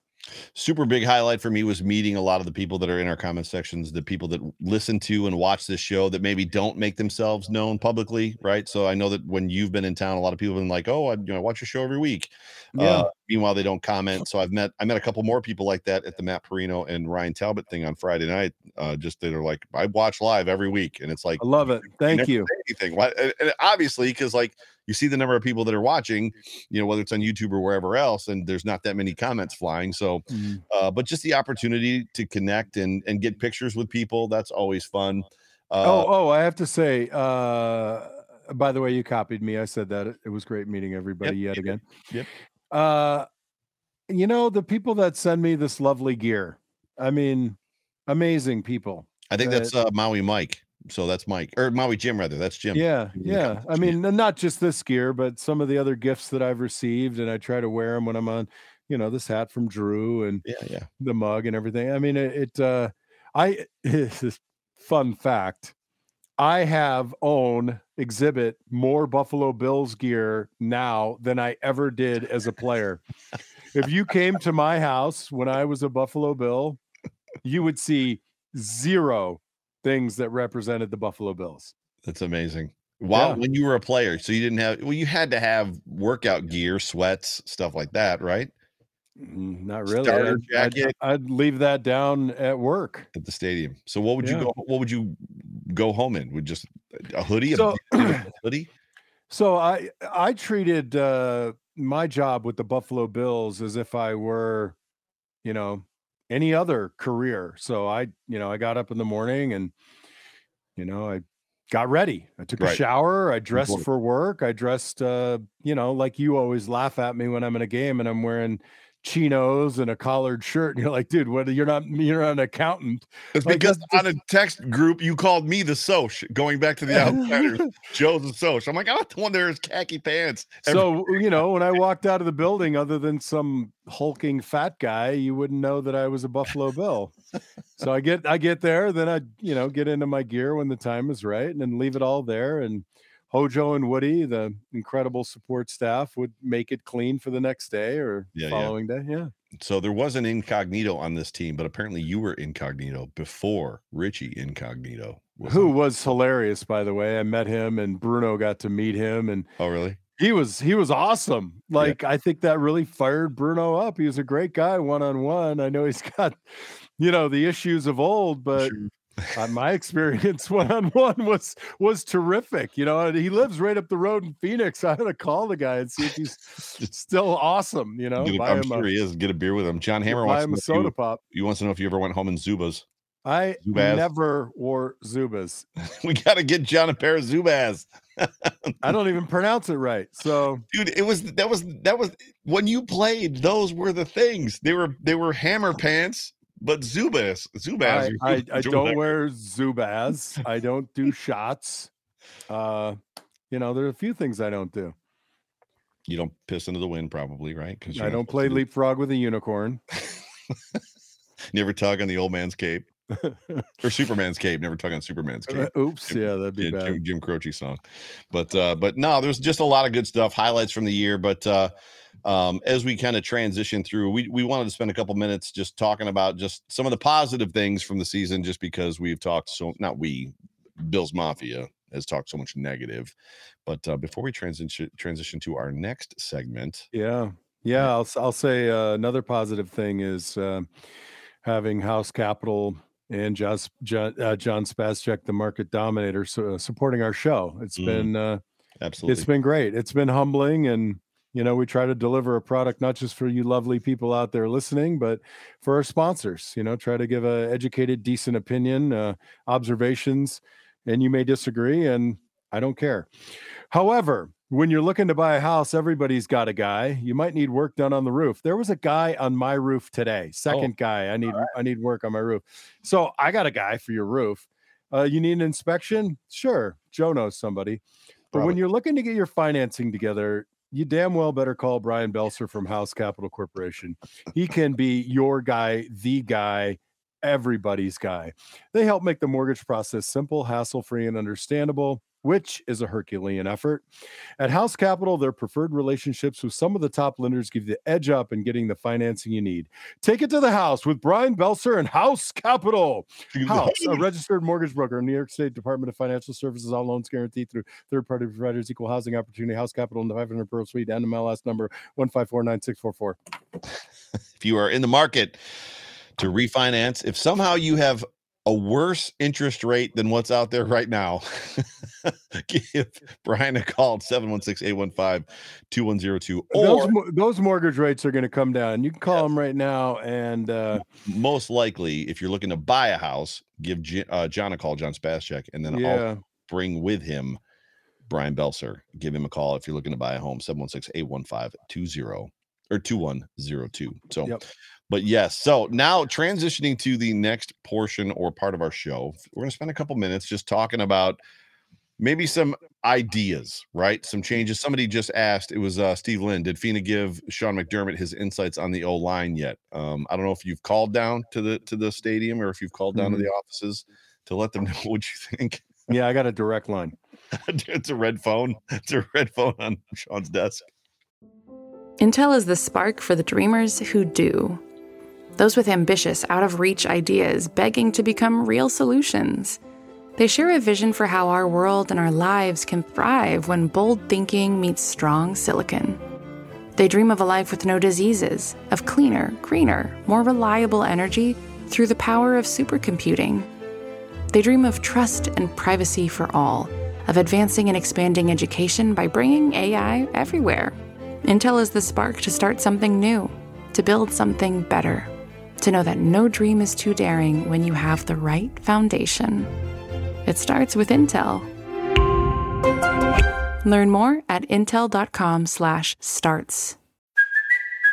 Super big highlight for me was meeting a lot of the people that are in our comment sections, the people that listen to and watch this show that maybe don't make themselves known publicly, right? So I know that when you've been in town, a lot of people have been like, "Oh, I you know, I watch your show every week." Yeah. Uh, meanwhile, they don't comment. So I've met I met a couple more people like that at the Matt Parrino and Ryan Talbot thing on Friday night. Uh, just that are like, I watch live every week, and it's like, I love it. Thank never you. anything. Why? And obviously, because like you see the number of people that are watching, you know, whether it's on YouTube or wherever else, and there's not that many comments flying. So, Mm. uh, but just the opportunity to connect and and get pictures with people, that's always fun. Uh, oh, oh, I have to say, uh, by the way, you copied me. I said that it, was great meeting everybody yet you did. again. Yep. Uh, you know, the people that send me this lovely gear, I mean, amazing people. I think that- that's uh, Maui Mike. So that's Mike or Maui Jim rather. That's Jim. Yeah, yeah. I mean, not just this gear, but some of the other gifts that I've received, and I try to wear them when I'm on, you know, this hat from Drew and yeah, yeah. the mug and everything. I mean, it, it uh, I, [LAUGHS] this fun fact. I have own exhibit more Buffalo Bills gear now than I ever did as a player. if you came to my house when I was a Buffalo Bill, you would see zero things that represented the Buffalo Bills. That's amazing. While Yeah. when you were a player, so you didn't have well, you had to have workout gear, sweats, stuff like that, right? Mm, Not really. Starter I'd, I'd- jacket. I'd leave that down at work. At the stadium. So what would you go what would you go home in? Would just a hoodie, So- big [CLEARS THROAT] hoodie? So I I treated uh, my job with the Buffalo Bills as if I were, you know, any other career. So I, you know, I got up in the morning and, you know, I got ready. I took a shower. I dressed for work. I dressed, uh, you know, like you always laugh at me when I'm in a game and I'm wearing chinos and a collared shirt. And you're like, dude, what? You're not you're not an accountant. It's Like, because on a text group you called me the Soch, going back to the outsiders. [LAUGHS] Joe's the Soch. I'm like, I'm not the one there is khaki pants. So you know, when I walked out of the building, other than some hulking fat guy, you wouldn't know that I was a Buffalo Bill. so I get I get there, then I you know get into my gear when the time is right, and then leave it all there. And Hojo and Woody, the incredible support staff, would make it clean for the next day or Yeah, yeah. following day. Yeah. so there was an incognito on this team, but apparently you were incognito before Richie Incognito. Was Who on. was hilarious, by the way. I met him, and Bruno got to meet him, and Oh, really? he was he was awesome. Like I think that really fired Bruno up. He was a great guy one on one. I know he's [LAUGHS] got, you know, the issues of old, but Sure. Uh, my experience one on one was was terrific. You know, he lives right up the road in Phoenix. I had to call the guy and see if he's still awesome. You know, I'm sure a, he is. Get a beer with him. John Hammer buy wants to him know a soda you, pop. he wants to know if you ever went home in Zubaz. I Zubaz. never wore Zubaz. [LAUGHS] we got to get John a pair of Zubaz. I don't even pronounce it right. So dude it was that was that was when you played those were the things they were they were hammer pants but Zubaz, zubaz I, I, I don't wear Zubaz. I don't do shots. Uh, you know, there are a few things I don't do. you don't piss into the wind probably right because I don't play leapfrog with a unicorn. [LAUGHS] never tug on the old man's cape [LAUGHS] or Superman's cape. Never tug on Superman's cape. Uh, oops, Jim- yeah, that'd be Yeah, bad. Jim, Jim Croce song. But uh, but no, there's just a lot of good stuff, highlights from the year. But uh, um, as we kind of transition through, we we wanted to spend a couple minutes just talking about just some of the positive things from the season, just because we've talked so not we, Bills Mafia has talked so much negative. But uh, before we transition transition to our next segment, Yeah, yeah. I'll I'll say uh, another positive thing is um having House Capital and Josh, John, uh, John Spascheck, the market dominator, so, uh, supporting our show. It's Mm. been uh, absolutely, it's been great. It's been humbling, and you know we try to deliver a product not just for you lovely people out there listening, but for our sponsors. You know, try to give a educated, decent opinion, uh, observations, and you may disagree, and I don't care. However, when you're looking to buy a house, everybody's got a guy. You might need work done on the roof. There was a guy on my roof today. Second guy. I need I need work on my roof. So I got a guy for your roof. Uh, you need an inspection? Sure. Joe knows somebody. But when you're looking to get your financing together, you damn well better call Brian Belser from House Capital Corporation. He can be your guy, the guy, everybody's guy. They help make the mortgage process simple, hassle free, and understandable, which is a Herculean effort. At House Capital, their preferred relationships with some of the top lenders give you the edge up in getting the financing you need. Take it to the house with Brian Belser and House Capital. House, a [LAUGHS] registered mortgage broker, New York State Department of Financial Services, all loans guaranteed through third party providers, equal housing opportunity, House Capital, and the 500 Pearl Suite, NMLS number 1549644. if you are in the market to refinance, if somehow you have a worse interest rate than what's out there right now, [LAUGHS] give Brian a call at 716 815 2102. Those, Or those mortgage rates are going to come down. You can call them right now. And uh, most likely, if you're looking to buy a house, give uh, John a call, John Spascheck, and then I'll bring with him Brian Belser. Give him a call if you're looking to buy a home, 716 815 20 or 2102. So, Yep. but yes. So now transitioning to the next portion or part of our show, we're going to spend a couple minutes just talking about maybe some ideas, right? Some changes. Somebody just asked, it was uh, Steve Lynn, did Fina give Sean McDermott his insights on the O line yet? Um, I don't know if you've called down to the to the stadium or if you've called down to the offices to let them [LAUGHS] know what you think. yeah, I got a direct line. [LAUGHS] it's a red phone. It's a red phone on Sean's desk. Intel is the spark for the dreamers who do. Those with ambitious, out of reach ideas begging to become real solutions. They share a vision for how our world and our lives can thrive when bold thinking meets strong silicon. They dream of a life with no diseases, of cleaner, greener, more reliable energy through the power of supercomputing. They dream of trust and privacy for all, of advancing and expanding education by bringing AI everywhere. Intel is the spark to start something new, to build something better, to know that no dream is too daring when you have the right foundation. It starts with Intel. Learn more at intel.com/starts.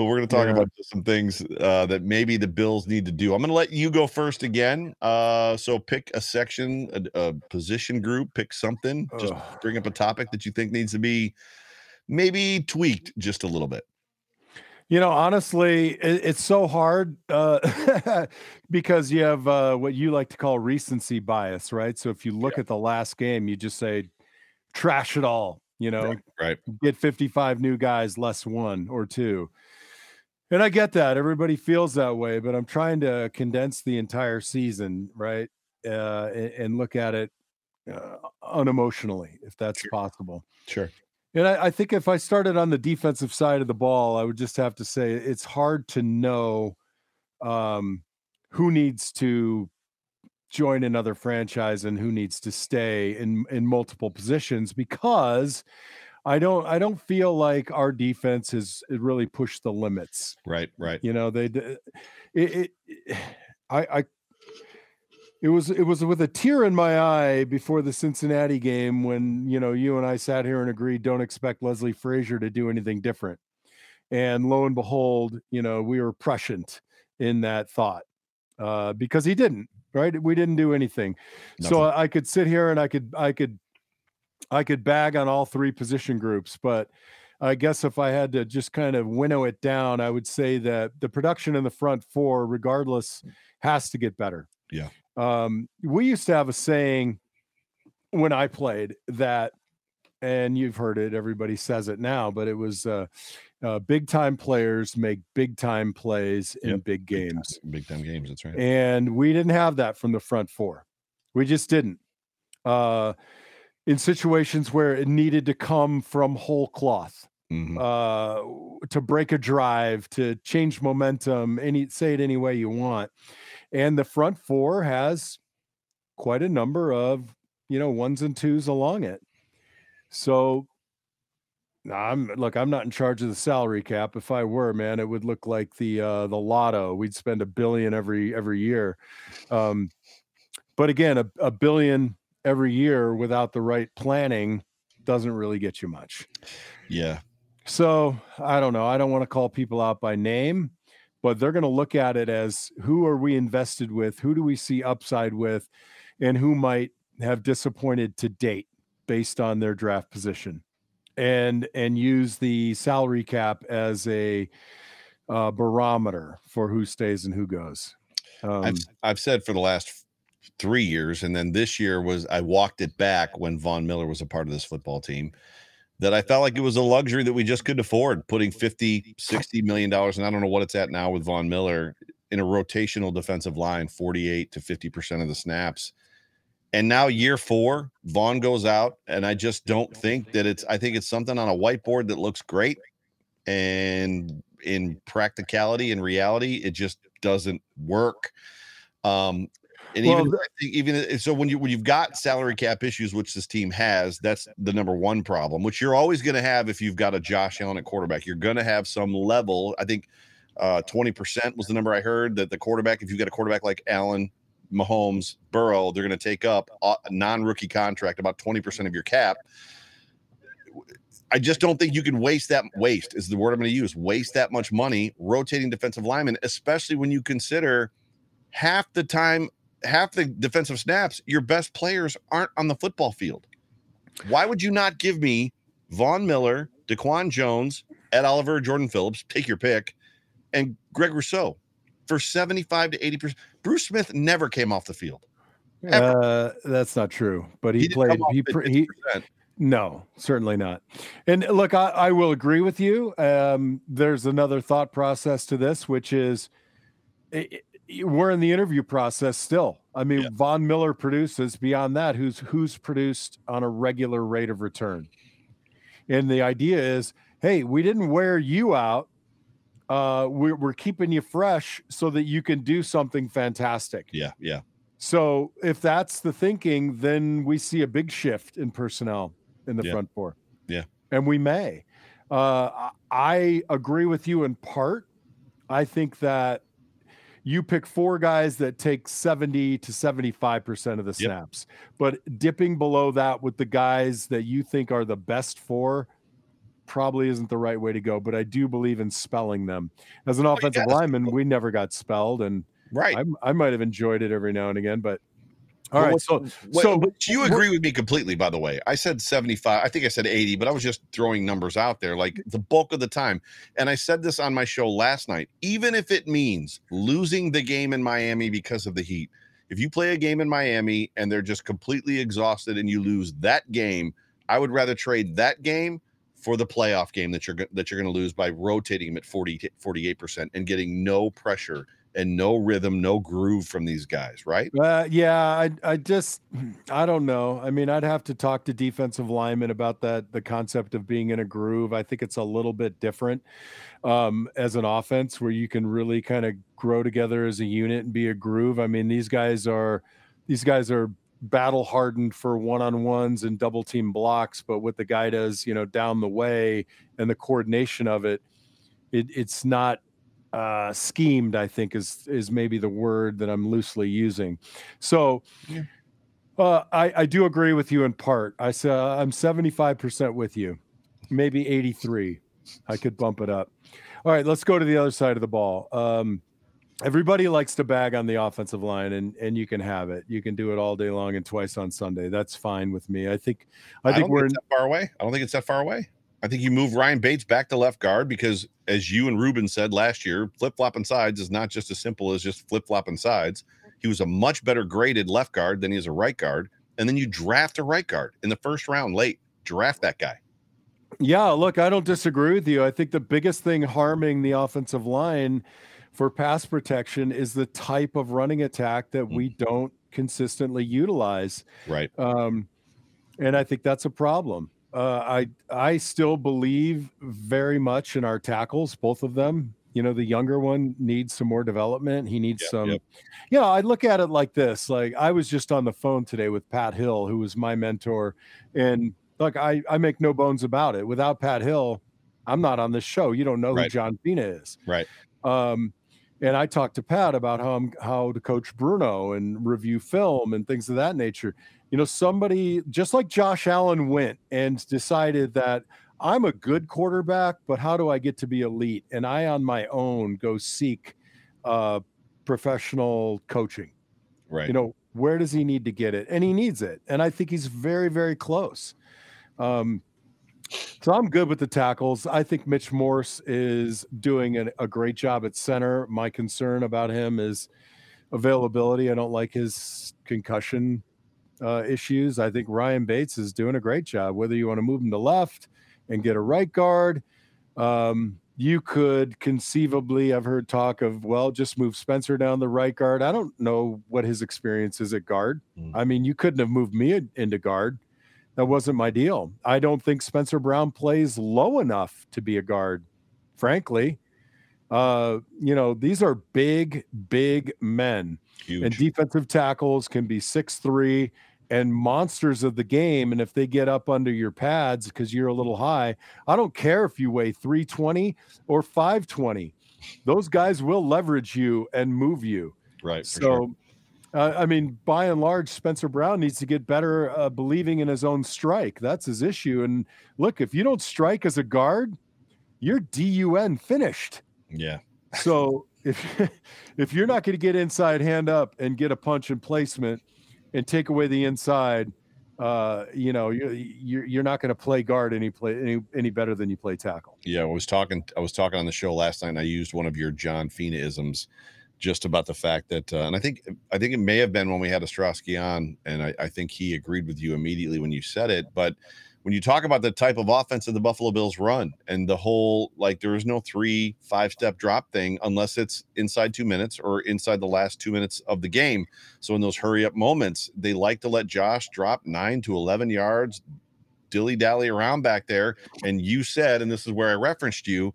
But we're going to talk Yeah. about some things uh, that maybe the Bills need to do. I'm going to let you go first again. Uh, so pick a section, a, a position group, pick something. Just bring up a topic that you think needs to be maybe tweaked just a little bit. You know, honestly, it, it's so hard uh, [LAUGHS] because you have uh, what you like to call recency bias, right? So if you look at the last game, you just say, trash it all, you know, Right. get 55 new guys less one or two. And I get that. Everybody feels that way, but I'm trying to condense the entire season, right? Uh, and, and look at it uh, unemotionally, if that's possible. Sure. And I, I think if I started on the defensive side of the ball, I would just have to say it's hard to know um, who needs to join another franchise and who needs to stay in in multiple positions because I don't I don't feel like our defense has really pushed the limits. Right. Right. You know, they d- it, it I, I it was it was with a tear in my eye before the Cincinnati game when you know you and I sat here and agreed don't expect Leslie Frazier to do anything different. And lo and behold, you know, we were prescient in that thought uh, because he didn't. Right, we didn't do anything. Nothing. So I could sit here and I could I could I could bag on all three position groups, but I guess if I had to just kind of winnow it down, I would say that the production in the front four, regardless, has to get better. Yeah. Um, we used to have a saying when I played that, and you've heard it, everybody says it now, but it was uh, uh, big time players make big time plays in Yep. big games. Big time games. That's right. And we didn't have that from the front four. We just didn't. Uh, in situations where it needed to come from whole cloth Mhm. uh, to break a drive, to change momentum, any say it any way you want. And the front four has quite a number of you know ones and twos along it. So I'm look, I'm not in charge of the salary cap. If I were, man, it would look like the uh the lotto. We'd spend a billion every every year. Um but again, a, a billion every year without the right planning doesn't really get you much. Yeah. So I don't know. I don't want to call people out by name, but they're going to look at it as who are we invested with? Who do we see upside with? And who might have disappointed to date based on their draft position and and use the salary cap as a uh, barometer for who stays and who goes. Um, I've, I've said for the last three years, and then this year was I walked it back when Von Miller was a part of this football team. That I felt like it was a luxury that we just couldn't afford putting 50, 60 million dollars, and I don't know what it's at now with Von Miller in a rotational defensive line, 48 to 50% of the snaps. And now year four, Von goes out, and I just don't think that it's I think it's something on a whiteboard that looks great. And in practicality and reality, it just doesn't work. Um, and Well, even I think even so, when you when you've got salary cap issues, which this team has, that's the number one problem. Which you're always going to have if you've got a Josh Allen at quarterback. You're going to have some level. I think uh, twenty percent was the number I heard that the quarterback. If you've got a quarterback like Allen, Mahomes, Burrow, they're going to take up a non-rookie contract about twenty percent of your cap. I just don't think you can waste that waste is the word I'm going to use. Waste that much money rotating defensive linemen, especially when you consider half the time, half the defensive snaps, your best players aren't on the football field. Why would you not give me Von Miller, DaQuan Jones, Ed Oliver, Jordan Phillips, take your pick, and Greg Rousseau for 75 to 80%? Bruce Smith never came off the field. ever. uh, that's not true, but he, didn't played. He, pr- he No, certainly not. And look, I, I will agree with you. Um, there's another thought process to this, which is i- i- we're in the interview process still. I mean, Yeah. Von Miller produces beyond that. Who's who's produced on a regular rate of return? And the idea is, hey, we didn't wear you out. Uh, we're, we're keeping you fresh so that you can do something fantastic. Yeah, yeah. So if that's the thinking, then we see a big shift in personnel in the Yeah. front four. Yeah. And we may. Uh, I- I agree with you in part. I think that you pick four guys that take 70 to 75% of the snaps, but dipping below that with the guys that you think are the best four probably isn't the right way to go. But I do believe in spelling them. As an offensive gotta lineman, we never got spelled. And Right. I, I might have enjoyed it every now and again, but all right. So, What- so but you agree with me completely, by the way. I said 75. I think I said 80, but I was just throwing numbers out there like the bulk of the time. And I said this on my show last night. Even if it means losing the game in Miami because of the heat, if you play a game in Miami and they're just completely exhausted and you lose that game, I would rather trade that game for the playoff game that you're that you're going to lose by rotating them at 40 48% and getting no pressure and no rhythm, no groove from these guys, right? Uh, yeah, I I just [CLEARS THROAT] I don't know. I mean, I'd have to talk to defensive linemen about that. The concept of being in a groove. I think it's a little bit different um, as an offense where you can really kind of grow together as a unit and be a groove. I mean, these guys are these guys are battle hardened for one on ones and double team blocks, but what the guy does, you know, down the way and the coordination of it, it it's not uh, schemed. I think is is maybe the word that I'm loosely using. So. Uh, I, I do agree with you in part. I say I'm 75% with you, maybe 83. I could bump it up. All right, let's go to the other side of the ball. Um, everybody likes to bag on the offensive line, and and you can have it. You can do it all day long and twice on Sunday. That's fine with me. I think I, I think don't we're think that far away. I don't think it's that far away. I think you move Ryan Bates back to left guard because, as you and Ruben said last year, flip flopping sides is not just as simple as just flip flopping sides. He was a much better graded left guard than he is a right guard. And then you draft a right guard in the first round late. Draft that guy. Yeah, look, I don't disagree with you. I think the biggest thing harming the offensive line for pass protection is the type of running attack that we don't consistently utilize. Right. Um, and I think that's a problem. Uh, I I still believe very much in our tackles, both of them. You know, the younger one needs some more development. He needs Yep, some. yep. know, I look at it like this. Like I was just on the phone today with Pat Hill, who was my mentor, and look, I I make no bones about it. Without Pat Hill, I'm not on this show. You don't know who John Fina is. Right. Um, and I talked to Pat about how I'm how to coach Bruno and review film and things of that nature. You know, somebody just like Josh Allen went and decided that I'm a good quarterback, but how do I get to be elite? And I on my own go seek uh professional coaching. Right. You know, where does he need to get it? And he needs it. And I think he's very, very close. Um, so I'm good with the tackles. I think Mitch Morse is doing an, a great job at center. My concern about him is availability. I don't like his concussion uh, issues. I think Ryan Bates is doing a great job. Whether you want to move him to left and get a right guard, um, you could conceivably. I've heard talk of well, just move Spencer down the right guard. I don't know what his experience is at guard. Mm. I mean, you couldn't have moved me into guard. That wasn't my deal. I don't think Spencer Brown plays low enough to be a guard, frankly. Uh, you know, these are big, big men Huge. and defensive tackles can be six three and monsters of the game. And if they get up under your pads because you're a little high, I don't care if you weigh 320 or 520. Those guys will leverage you and move you. right. So, sure. uh, I mean, by and large, Spencer Brown needs to get better uh, believing in his own strike. That's his issue. And look, if you don't strike as a guard, you're DUN finished. yeah. So if [LAUGHS] if you're not going to get inside hand up and get a punch and placement and take away the inside, uh, you know you're you're, not going to play guard any play any any better than you play tackle. Yeah, I was talking. I was talking on the show last night, and I used one of your John Fina isms, just about the fact that, uh, and I think, I think it may have been when we had Ostroski on, and I, I think he agreed with you immediately when you said it. But when you talk about the type of offense that the Buffalo Bills run, and the whole like there is no three five step drop thing unless it's inside two minutes or inside the last two minutes of the game. So in those hurry up moments, they like to let Josh drop nine to eleven yards, dilly dally around back there. And you said, and this is where I referenced you,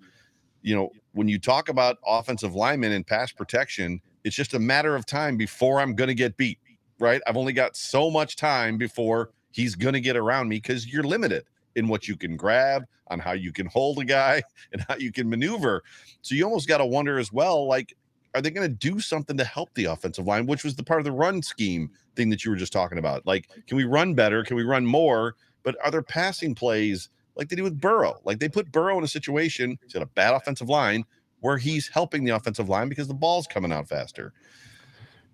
you know, when you talk about offensive linemen and pass protection, it's just a matter of time before I'm going to get beat, right? I've only got so much time before he's going to get around me because you're limited in what you can grab, on how you can hold a guy, [LAUGHS] and how you can maneuver. So you almost got to wonder as well, like, are they going to do something to help the offensive line, which was the part of the run scheme thing that you were just talking about? Like, can we run better? Can we run more? But are there passing plays like they do with Burrow? Like they put Burrow in a situation, he's got a bad offensive line where he's helping the offensive line because the ball's coming out faster.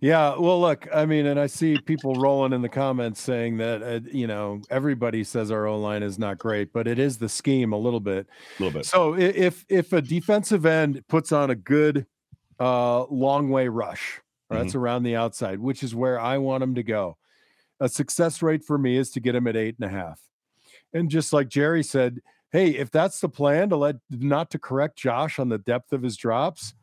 Yeah, well, look, I mean, and I see people rolling in the comments saying that uh, you know everybody says our O line is not great, but it is the scheme a little bit. A little bit. So if if a defensive end puts on a good uh, long way rush, that's around the outside, which is where I want him to go. A success rate for me is to get him at eight and a half. And just like Jerry said, hey, if that's the plan to let not to correct Josh on the depth of his drops,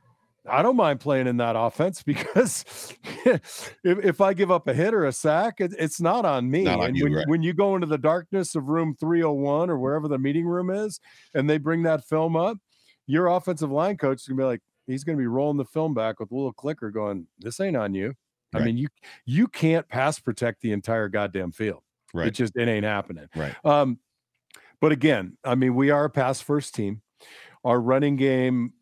I don't mind playing in that offense [LAUGHS] because if, if I give up a hit or a sack, it, it's not on me. Not on and you, when, right. when you go into the darkness of room 301 or wherever the meeting room is, and they bring that film up, your offensive line coach is gonna be like, he's gonna be rolling the film back with a little clicker going, This ain't on you. I mean, you you can't pass protect the entire goddamn field. It just it ain't happening. Right. Um, but again, I mean, we are a pass first team. Our running game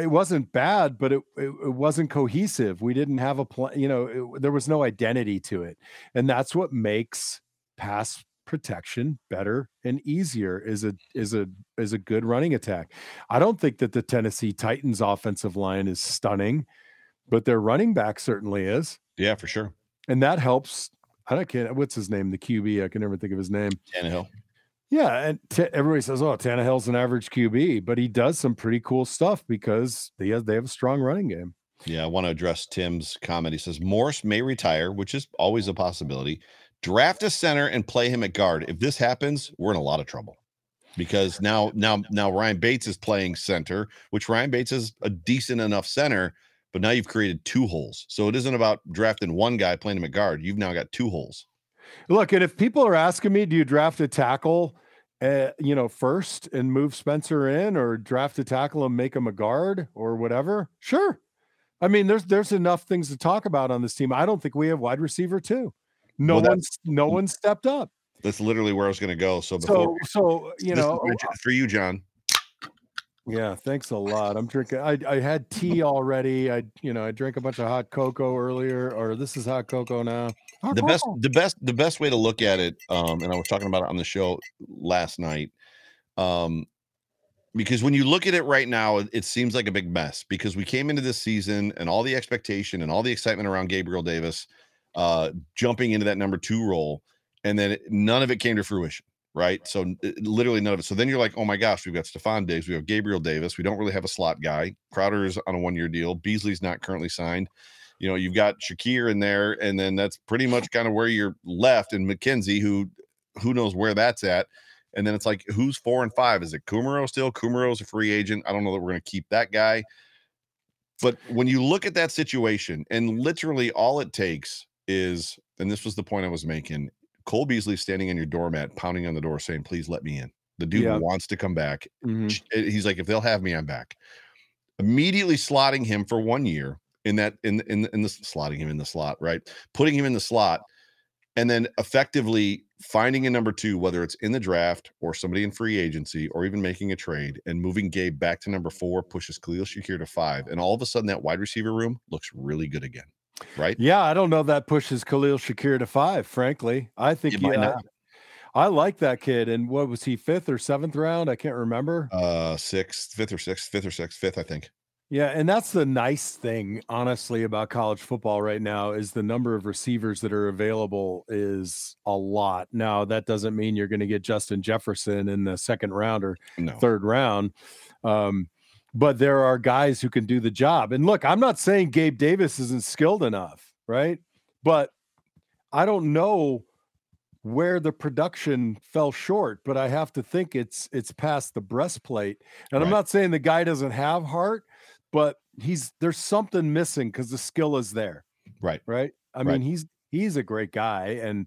it wasn't bad, but it, it, it wasn't cohesive. We didn't have a plan, you know, it, there was no identity to it. And that's what makes pass protection better and easier is a is a is a good running attack. I don't think that the Tennessee Titans offensive line is stunning, but their running back certainly is. Yeah, for sure. And that helps. I don't care what's his name, the QB. I can never think of his name. Tannehill. Yeah, and t- everybody says, "Oh, Tannehill's an average QB," but he does some pretty cool stuff because they have, they have a strong running game. Yeah, I want to address Tim's comment. He says Morse may retire, which is always a possibility. Draft a center and play him at guard. If this happens, we're in a lot of trouble because [LAUGHS] now, now, now Ryan Bates is playing center, which Ryan Bates is a decent enough center, but now you've created two holes. So it isn't about drafting one guy playing him at guard. You've now got two holes. Look, and if people are asking me, do you draft a tackle, uh, you know, first and move Spencer in, or draft a tackle and make him a guard, or whatever? Sure. I mean, there's there's enough things to talk about on this team. I don't think we have wide receiver too. No Well, one's no one stepped up. That's literally where I was going to go. So before So so you know, for you, John. yeah. Thanks a lot. I'm drinking. I I had tea already. I you know I drank a bunch of hot cocoa earlier, or this is hot cocoa now. Hot the best the best the best way to look at it um and i was talking about it on the show last night um because when you look at it right now it, it seems like a big mess because we came into this season and all the expectation and all the excitement around gabriel davis uh jumping into that number two role and then it, none of it came to fruition right? So literally none of it. So then you're like oh my gosh we've got Stefon Diggs we have gabriel davis we don't really have a slot guy crowder is on a one year deal beasley's not currently signed you know, you've got Shakir in there, and then that's pretty much kind of where you're left. And McKenzie, who who knows where that's at. And then it's like, who's four and five? Is it Kumerow still? Kumerow's a free agent. I don't know that we're going to keep that guy. But when you look at that situation, and literally all it takes is, and this was the point I was making Cole Beasley standing on your doormat, pounding on the door, saying, Please let me in. The dude Yeah. wants to come back. Mhm. He's like, If they'll have me, I'm back. Immediately slotting him for one year in that in in in the slotting him in the slot, right? Putting him in the slot, and then effectively finding a number two, whether it's in the draft or somebody in free agency or even making a trade and moving Gabe back to number four pushes Khalil Shakir to five. And all of a sudden that wide receiver room looks really good again. Right? Yeah, I don't know that pushes Khalil Shakir to five. Frankly, I think It might yeah, not. I like that kid. And what was he fifth or seventh round? I can't remember. Uh sixth, fifth or sixth, fifth or sixth, fifth, I think. Yeah, and that's the nice thing, honestly, about college football right now is the number of receivers that are available is a lot. Now, that doesn't mean you're going to get Justin Jefferson in the second round or No. third round. Um, but there are guys who can do the job. And look, I'm not saying Gabe Davis isn't skilled enough, right? But I don't know where the production fell short, but I have to think it's it's past the breastplate. And I'm not saying the guy doesn't have heart, but he's there's something missing because the skill is there, Right. right? I Right. mean, he's he's a great guy, and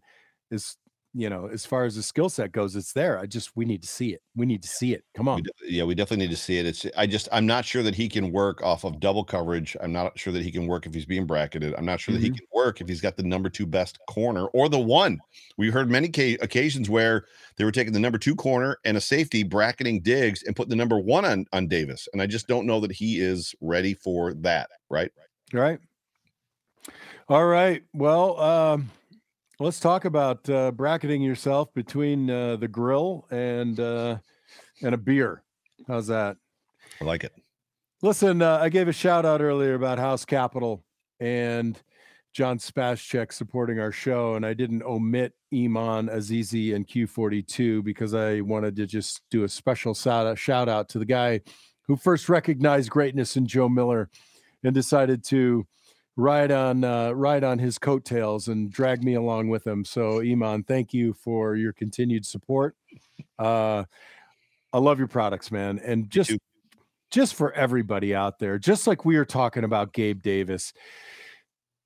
is you know, as far as the skill set goes, it's there. I just we need to see it. We need to see it. Come We on. de- yeah, we definitely need to see it. It's I just I'm not sure that he can work off of double coverage. I'm not sure that he can work if he's being bracketed. I'm not sure that he Mhm. can work if he's got the number two best corner or the one. We heard many ca- occasions where they were taking the number two corner and a safety bracketing Diggs and put the number one on on Davis. And I just don't know that he is ready for that. Right? Right. All right. Well, um, let's talk about uh, bracketing yourself between uh, the grill and uh, and a beer. How's that? I like it. Listen, uh, I gave a shout out earlier about House Capital and John Spaschek supporting our show, and I didn't omit Iman Azizi and Q42 because I wanted to just do a special shout out to the guy who first recognized greatness in Joe Miller and decided to ride on uh, ride on his coattails and drag me along with him. So, Iman, thank you for your continued support. Uh, I love your products, man, and just just for everybody out there, just like we were talking about Gabe Davis.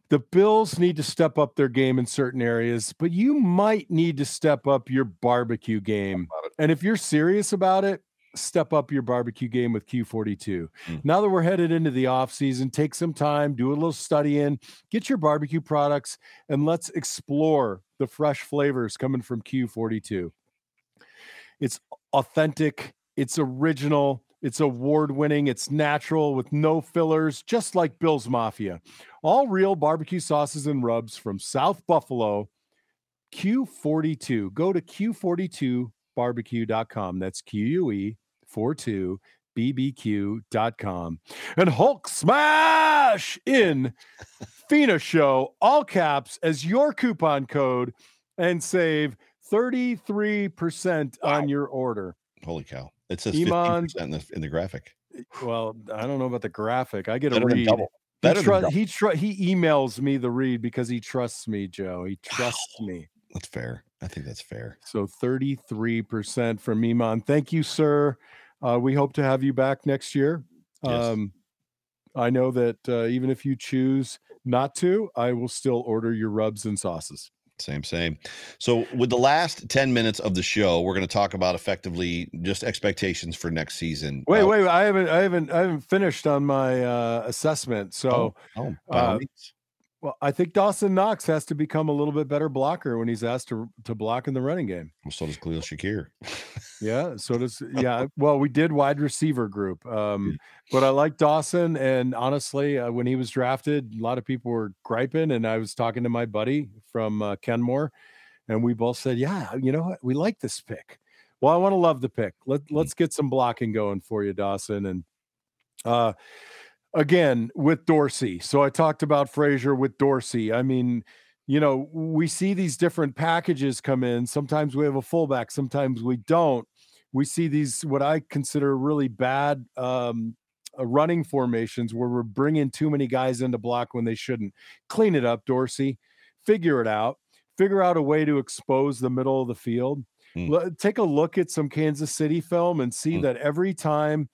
The Bills need to step up their game in certain areas, but you might need to step up your barbecue game. And if you're serious about it, step up your barbecue game with Q42. Mm. Now that we're headed into the off season, take some time, do a little studying, get your barbecue products, and let's explore the fresh flavors coming from Q42. It's authentic, it's original, It's award winning, it's natural with no fillers, just like Bill's Mafia. All real barbecue sauces and rubs from South Buffalo. Q42. Go to Q42barbecue.com. That's Q U E 42 bbq.com and hulk smash in fina show all caps as your coupon code and save 33% on your order Holy cow! It says Iman- 15% in the in the graphic. well i don't know about the graphic i get a Better than read double. he, tru- he, tru- he emails me the read because he trusts me joe he trusts me That's fair. I think that's fair. So 33% from Iman. Thank you, sir. Uh, we hope to have you back next year. Yes. Um, I know that uh, even if you choose not to, I will still order your rubs and sauces. Same, same. So, with the last 10 minutes of the show, we're going to talk about effectively just expectations for next season. Wait, Uh, wait, I haven't, I haven't, I haven't finished on my uh, assessment. So, oh, all uh. Well, I think Dawson Knox has to become a little bit better blocker when he's asked to to block in the running game. Well, so does Khalil Shakir. [LAUGHS] Yeah, so does yeah. Well, we did wide receiver group, um, but I like Dawson. And honestly, uh, when he was drafted, a lot of people were griping, and I was talking to my buddy from uh, Kenmore, and we both said, "Yeah, you know what? We like this pick." Well, I want to love the pick. Let Let's get some blocking going for you, Dawson, and uh, again with Dorsey. So I talked about Frazier with Dorsey. I mean, you know, we see these different packages come in. Sometimes we have a fullback, sometimes we don't. We see these what I consider really bad um, uh, running formations where we're bringing too many guys into block when they shouldn't. Clean it up, Dorsey. Figure it out. Figure out a way to expose the middle of the field. Mm. Take a look at some Kansas City film and see Mm. that every time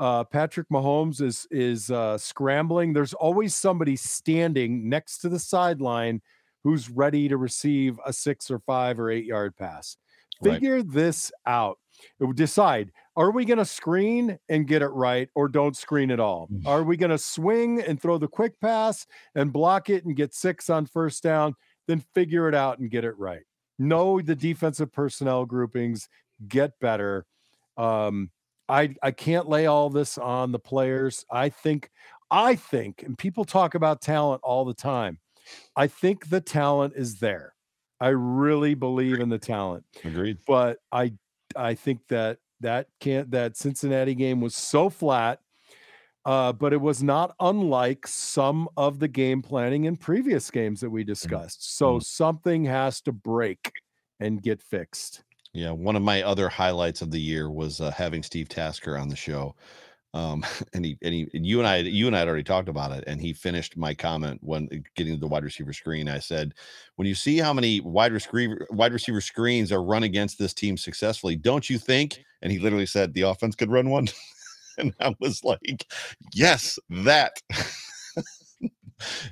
uh, Patrick Mahomes is is uh, scrambling, there's always somebody standing next to the sideline who's ready to receive a six or five or eight yard pass. Right. Figure this out. Decide: Are we going to screen and get it right, or don't screen at all? Mm. Are we going to swing and throw the quick pass and block it and get six on first down? Then figure it out and get it right. Know the defensive personnel groupings. Get better. Um, I I can't lay all this on the players. I think I think, and people talk about talent all the time. I think the talent is there. I really believe in the talent, Agreed. but I I think that that can't that Cincinnati game was so flat. Uh, but it was not unlike some of the game planning in previous games that we discussed. So Mhm. something has to break and get fixed. Yeah, one of my other highlights of the year was uh, having Steve Tasker on the show. Um, [LAUGHS] and he and he and you and I you and I had already talked about it, and he finished my comment when uh, getting to the wide receiver screen. I said, when you see how many wide receiver wide receiver screens are run against this team successfully, don't you think? And he literally said the offense could run one. [LAUGHS] and I was like, yes, that. [LAUGHS]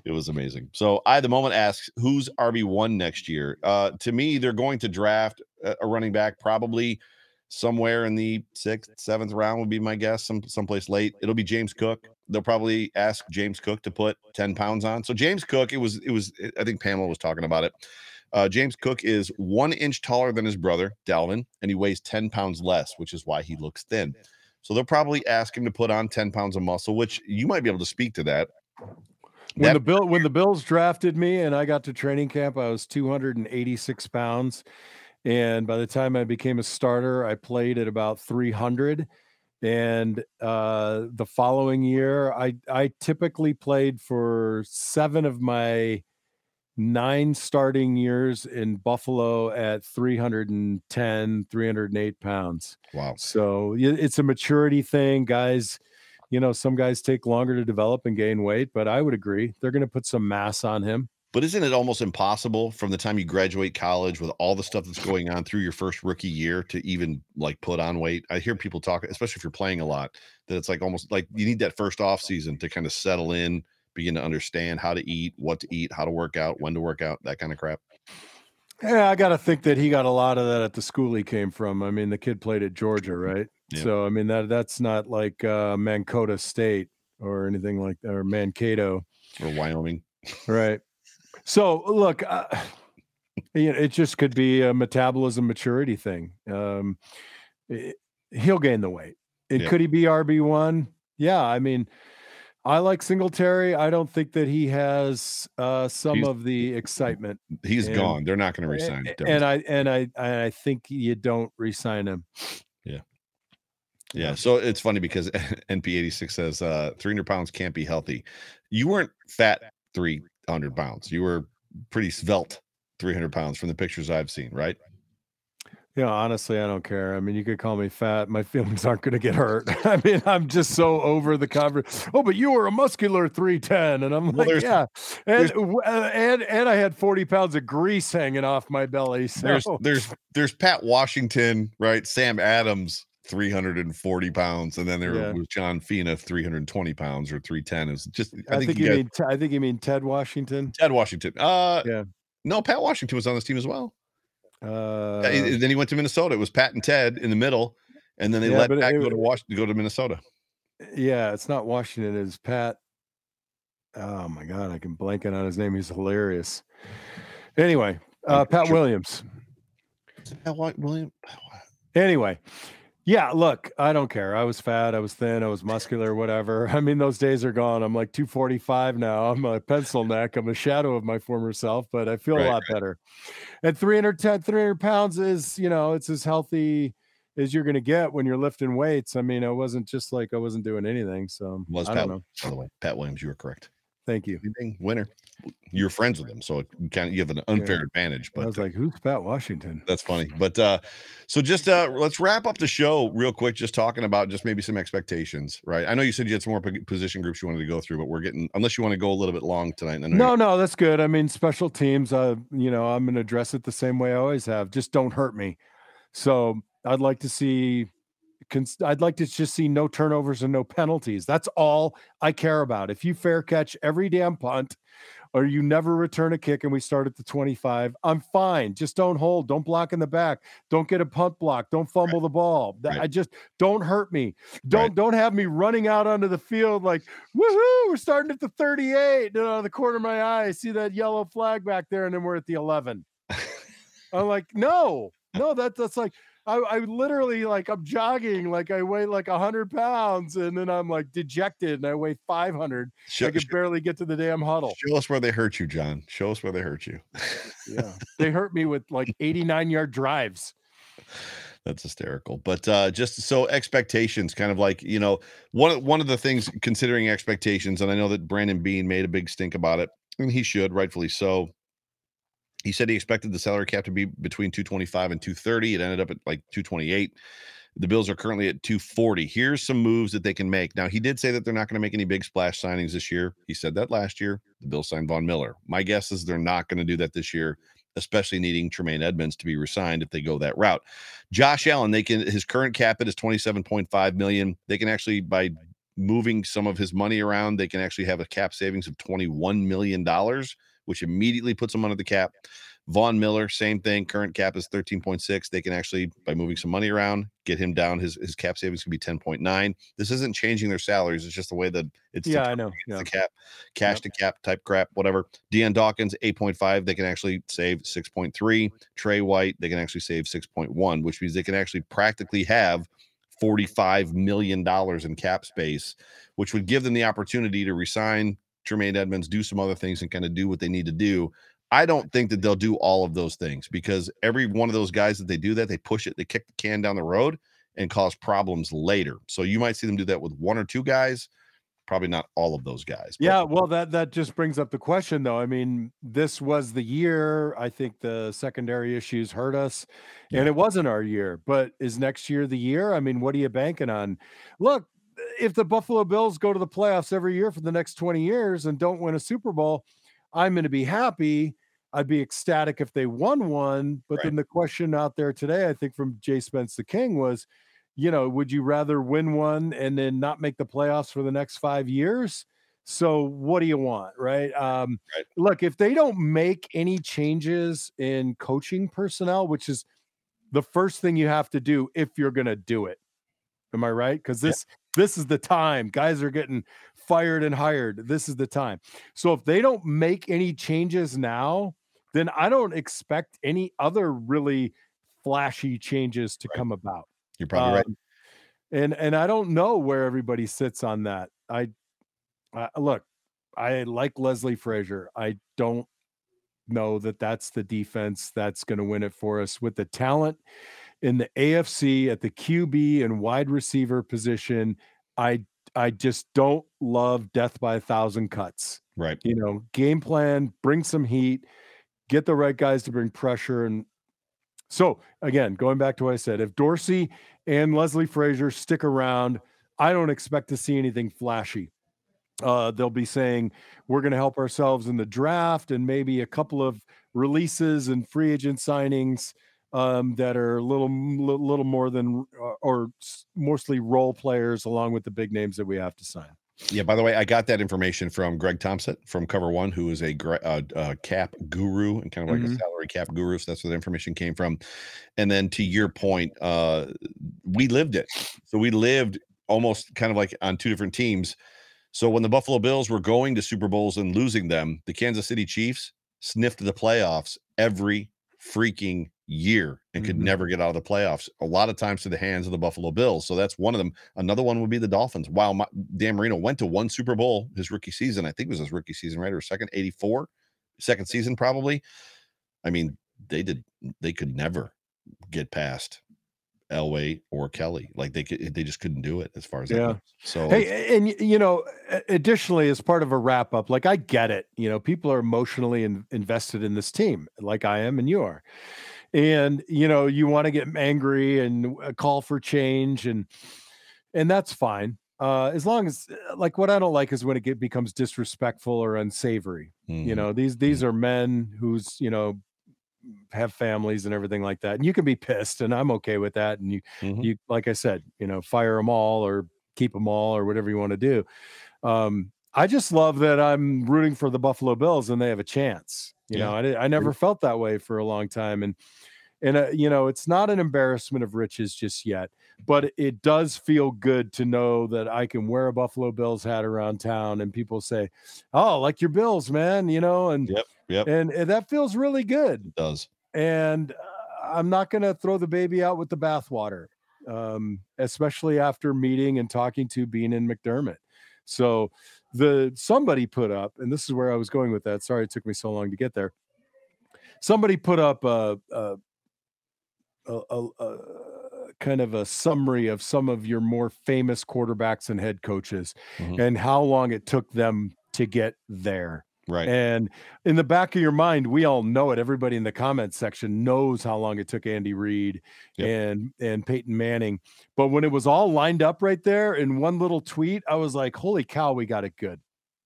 it was amazing. So I, the moment asks, who's RB one next year? Uh, to me, they're going to draft a, running back probably somewhere in the sixth, seventh round would be my guess. Some someplace late. It'll be James Cook. They'll probably ask James Cook to put ten pounds on. So James Cook, it was it was. I think Pamela was talking about it. Uh, James Cook is one inch taller than his brother Dalvin, and he weighs ten pounds less, which is why he looks thin. So they'll probably ask him to put on ten pounds of muscle, which you might be able to speak to that. When the bill when the Bills drafted me and I got to training camp, I was 286 pounds. And by the time I became a starter, I played at about 300. And uh, the following year, I I typically played for seven of my nine starting years in Buffalo at 310, 308 pounds. Wow. So it's a maturity thing, guys. You know, some guys take longer to develop and gain weight, but I would agree they're going to put some mass on him. But isn't it almost impossible from the time you graduate college with all the stuff that's going on through your first rookie year to even like put on weight? I hear people talk, especially if you're playing a lot, that it's like almost like you need that first off season to kind of settle in, begin to understand how to eat, what to eat, how to work out, when to work out, that kind of crap. Yeah, I got to think that he got a lot of that at the school he came from. I mean, the kid played at Georgia, right? Yeah. So I mean that that's not like uh, Mankota State or anything like that, or Mankato. Or Wyoming. Right. So look, uh, [SIGHS] you know, it just could be a metabolism maturity thing. Um, i- he'll gain the weight. And Yeah. could he be RB one? Yeah, I mean, I like Singletary. I don't think that he has uh, some He's- of the excitement. He's And- gone. They're not going to resign. a- Devin. And I and I and I think you don't resign him. Yeah. So it's funny because [LAUGHS] NP86 says uh 300 pounds can't be healthy. You weren't fat 300 pounds. You were pretty svelte 300 pounds from the pictures I've seen, right? Yeah, honestly, I don't care. I mean, you could call me fat. My [LAUGHS] feelings aren't going to get hurt. [LAUGHS] I mean, I'm just so over the cover. Oh, but you were a muscular 310. And I'm Well, like, yeah. And, uh, and, and I had 40 pounds of grease hanging off my belly. So There's there's there's Pat Washington, right? Sam Adams, 340 pounds, and then there Yeah. was John Fina, 320 pounds or 310. Is just I, I, think, think, you you mean, Te- I think you mean Ted Washington. Ted Washington. Uh Yeah. no, Pat Washington was on this team as well. Uh, then he went to Minnesota. It was Pat and Ted in the middle, and then they Yeah, let Pat it- go to Washington, go to Minnesota. yeah, it's not Washington. It's Pat. Oh my God, I can blank it on his name. He's hilarious. Anyway, uh, Pat sure- Williams. Pat Wa- William. Anyway, yeah, look, I don't care. I was fat, I was thin, I was muscular, whatever. [LAUGHS] I mean, those days are gone. I'm like 245 now. I'm a pencil neck. I'm a shadow of my former self, but I feel Right, a lot better. And 310, 300 pounds is, you know, it's as healthy as you're going to get when you're lifting weights. I mean, I wasn't just like I wasn't doing anything. So Was I Pat, don't know. by the way, Pat Williams, you were correct. Thank you. Winner. You're friends with him, so it kind of you have an unfair advantage. But I was like, who's Pat Washington? That's funny. But uh so just uh let's wrap up the show real quick, just talking about just maybe some expectations, right? I know you said you had some more position groups you wanted to go through, but we're getting unless you want to go a little bit long tonight. No, no, that's good. I mean, special teams, uh, you know, I'm going to address it the same way I always have. Just don't hurt me. So I'd like to see, I'd like to just see no turnovers and no penalties. That's all I care about. If you fair catch every damn punt or you never return a kick and we start at the 25, I'm fine. Just don't hold, don't block in the back, don't get a punt block, don't fumble the ball. Right. I just don't hurt me. Don't don't have me running out onto the field like woohoo, we're starting at the 38. And out of the corner of my eye, I see that yellow flag back there, and then we're at the 11. [LAUGHS] I'm like, no, no, that that's like I, I literally like I'm jogging, like I weigh like hundred pounds, and then I'm like dejected and I weigh 500. show, I could barely get to the damn huddle. show us where they hurt you, John. Show us where they hurt you. Yeah. They hurt me with like [LAUGHS] 89 yard drives. That's hysterical. But uh just so expectations, kind of like, you know, one one of the things considering expectations, and I know that Brandon Beane made a big stink about it, and he should, rightfully so. He said he expected the salary cap to be between 225 and 230. It ended up at like 228. The Bills are currently at 240. Here's some moves that they can make. Now, he did say that they're not going to make any big splash signings this year. He said that last year. The Bills signed Von Miller. My guess is they're not going to do that this year, especially needing Tremaine Edmunds to be resigned if they go that route. Josh Allen, they can his current cap it is 27.5 million. They can actually by moving some of his money around, they can actually have a cap savings of 21 million dollars, which immediately puts them under the cap. Von Miller, same thing. Current cap is 13.6. They can actually, by moving some money around, get him down. His his cap savings can be 10.9. This isn't changing their salaries. It's just the way that it's Yeah, I know. Yeah. the cap, cash to cap type crap, whatever. Dion Dawkins, 8.5. They can actually save 6.3. Trey White, they can actually save 6.1, which means they can actually practically have $45 million in cap space, which would give them the opportunity to resign Jermaine Edmunds, do some other things, and kind of do what they need to do. I don't think that they'll do all of those things because every one of those guys that they do that, they push it, they kick the can down the road and cause problems later. So you might see them do that with one or two guys, probably not all of those guys. but- Yeah, well, that that just brings up the question, though. I mean, this was the year. I think the secondary issues hurt us, and it wasn't our year. But is next year the year? I mean, what are you banking on? Look, if the Buffalo Bills go to the playoffs every year for the next twenty years and don't win a Super Bowl, I'm going to be happy. I'd be ecstatic if they won one. But Right. then the question out there today, I think from Jay Spence the King was, you know, would you rather win one and then not make the playoffs for the next five years? So what do you want, right? Um, Right. Look, if they don't make any changes in coaching personnel, which is the first thing you have to do if you're going to do it, am I right? Because this this is the time. Guys are getting fired and hired. This is the time. So if they don't make any changes now, then I don't expect any other really flashy changes to Right. come about. You're probably right. Um, and and I don't know where everybody sits on that. I, I look, I like Leslie Frazier. I don't know that that's the defense that's going to win it for us with the talent in the AFC at the QB and wide receiver position. I I just don't love death by a thousand cuts. Right. You know, game plan, bring some heat, get the right guys to bring pressure. And so, again, going back to what I said, if Dorsey and Leslie Frazier stick around, I don't expect to see anything flashy. Uh, they'll be saying we're going to help ourselves in the draft and maybe a couple of releases and free agent signings um, that are a little little more than uh, or mostly role players along with the big names that we have to sign. Yeah. By the way, I got that information from Greg Thompson from Cover One, who is a uh, uh, cap guru and kind of like mm-hmm. a salary cap guru. So that's where the information came from. And then to your point, uh, we lived it. So we lived almost kind of like on two different teams. So when the Buffalo Bills were going to Super Bowls and losing them, the Kansas City Chiefs sniffed the playoffs every freaking year and could mm-hmm. never get out of the playoffs. A lot of times to the hands of the Buffalo Bills. So that's one of them. Another one would be the Dolphins. While my, Dan Marino went to one Super Bowl his rookie season, I think it was his rookie season, right? Or second, 84, second season, probably. I mean, they did, they could never get past Elway or Kelly. Like they could, they just couldn't do it as far as yeah. So hey, and you know, additionally, as part of a wrap up, like I get it. You know, people are emotionally in, invested in this team, like I am, and you are and you know you want to get angry and uh, call for change and and that's fine uh as long as uh, like what i don't like is when it get, becomes disrespectful or unsavory mm-hmm. you know these these mm-hmm. are men who's you know have families and everything like that and you can be pissed and i'm okay with that and you mm-hmm. you like i said you know fire them all or keep them all or whatever you want to do um i just love that i'm rooting for the buffalo bills and they have a chance you yeah. know I, I never felt that way for a long time and and uh, you know it's not an embarrassment of riches just yet but it does feel good to know that i can wear a buffalo bills hat around town and people say oh like your bills man you know and yep yep. and, and that feels really good. It does. And uh, i'm not going to throw the baby out with the bathwater um, especially after meeting and talking to Beane and mcdermott. So the somebody put up and this is where i was going with that sorry it took me so long to get there somebody put up a, a a, a, kind of a summary of some of your more famous quarterbacks and head coaches mm-hmm. and how long it took them to get there. Right. And in the back of your mind, we all know it. Everybody in the comments section knows how long it took Andy Reid yep. and and Peyton Manning. But when it was all lined up right there in one little tweet, I was like, "Holy cow, we got it good."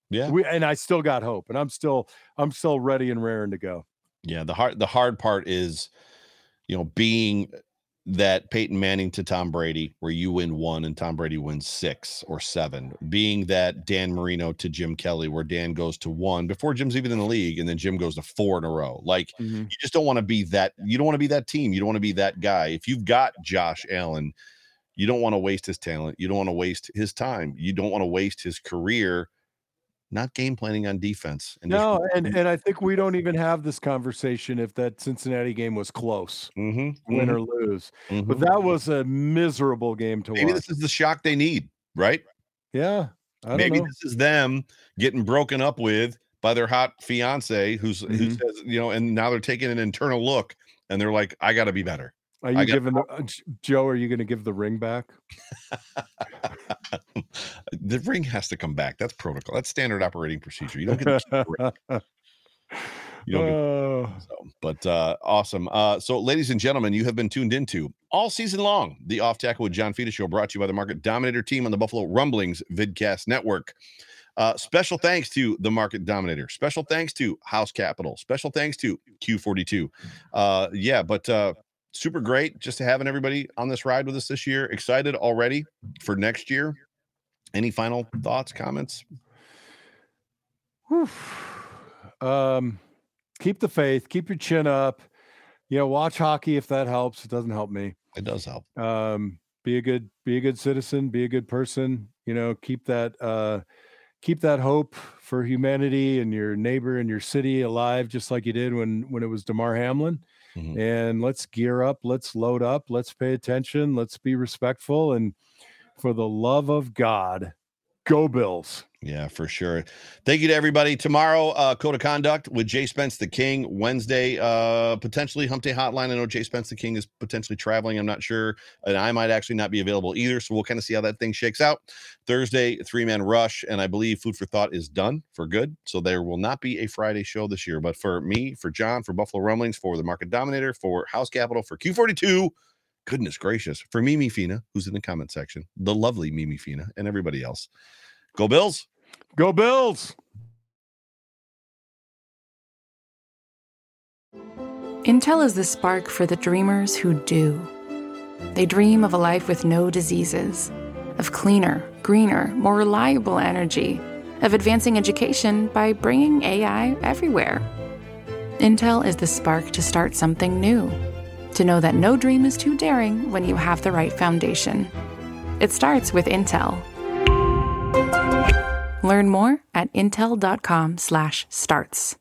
Yeah. We, and I still got hope, and I'm still I'm still ready and raring to go. Yeah. The hard the hard part is you know, being that Peyton Manning to Tom Brady, where you win one and Tom Brady wins six or seven, being that Dan Marino to Jim Kelly, where Dan goes to one before Jim's even in the league, and then Jim goes to four in a row. Like mm-hmm. you just don't want to be that. You don't want to be that team. You don't want to be that guy. If you've got Josh Allen, you don't want to waste his talent. You don't want to waste his time. You don't want to waste his career not game planning on defense. And no, and, and I think we don't even have this conversation if that Cincinnati game was close, mm-hmm, win mm-hmm, or lose. Mm-hmm. But that was a miserable game to Maybe watch. this is the shock they need, right? Yeah. Maybe know. this is them getting broken up with by their hot fiance who's who mm-hmm. says, you know, and now they're taking an internal look and they're like, I got to be better. Are you giving the, uh, [LAUGHS] Joe? Are you going to give the ring back? the ring has to come back. That's protocol. That's standard operating procedure. You don't get to [LAUGHS] You don't uh, so, but uh, awesome. Uh, so, ladies and gentlemen, you have been tuned into all season long the Off Tackle with John Fina show brought to you by the Market Dominator team on the Buffalo Rumblings Vidcast Network. Uh, special thanks to the Market Dominator. Special thanks to House Capital. Special thanks to Q42. Uh, yeah, but uh, super great just to having everybody on this ride with us this year. Excited already for next year. Any final thoughts, comments? Um, keep the faith, keep your chin up. You know, watch hockey if that helps. It doesn't help me. It does help. Um, be a good, be a good citizen, be a good person. You know, keep that, uh, keep that hope for humanity and your neighbor and your city alive, just like you did when when it was Damar Hamlin. Mm-hmm. And let's gear up, let's load up, let's pay attention, let's be respectful, and for the love of God, go Bills. Yeah, for sure. Thank you to everybody. Tomorrow, uh, Code of Conduct with Jay Spence the King. Wednesday, uh, potentially Hump Day Hotline. I know Jay Spence the King is potentially traveling. I'm not sure. And I might actually not be available either. So we'll kind of see how that thing shakes out. Thursday, three man rush. And I believe Food for Thought is done for good. So there will not be a Friday show this year. But for me, for John, for Buffalo Rumblings, for the Market Dominator, for House Capital, for Q42, goodness gracious, for Mimi Fina, who's in the comment section, the lovely Mimi Fina, and everybody else. Go Bills. Go Bills. Intel is the spark for the dreamers who do. They dream of a life with no diseases, of cleaner, greener, more reliable energy, of advancing education by bringing AI everywhere. Intel is the spark to start something new, to know that no dream is too daring when you have the right foundation. It starts with Intel. Learn more at intel.com/starts.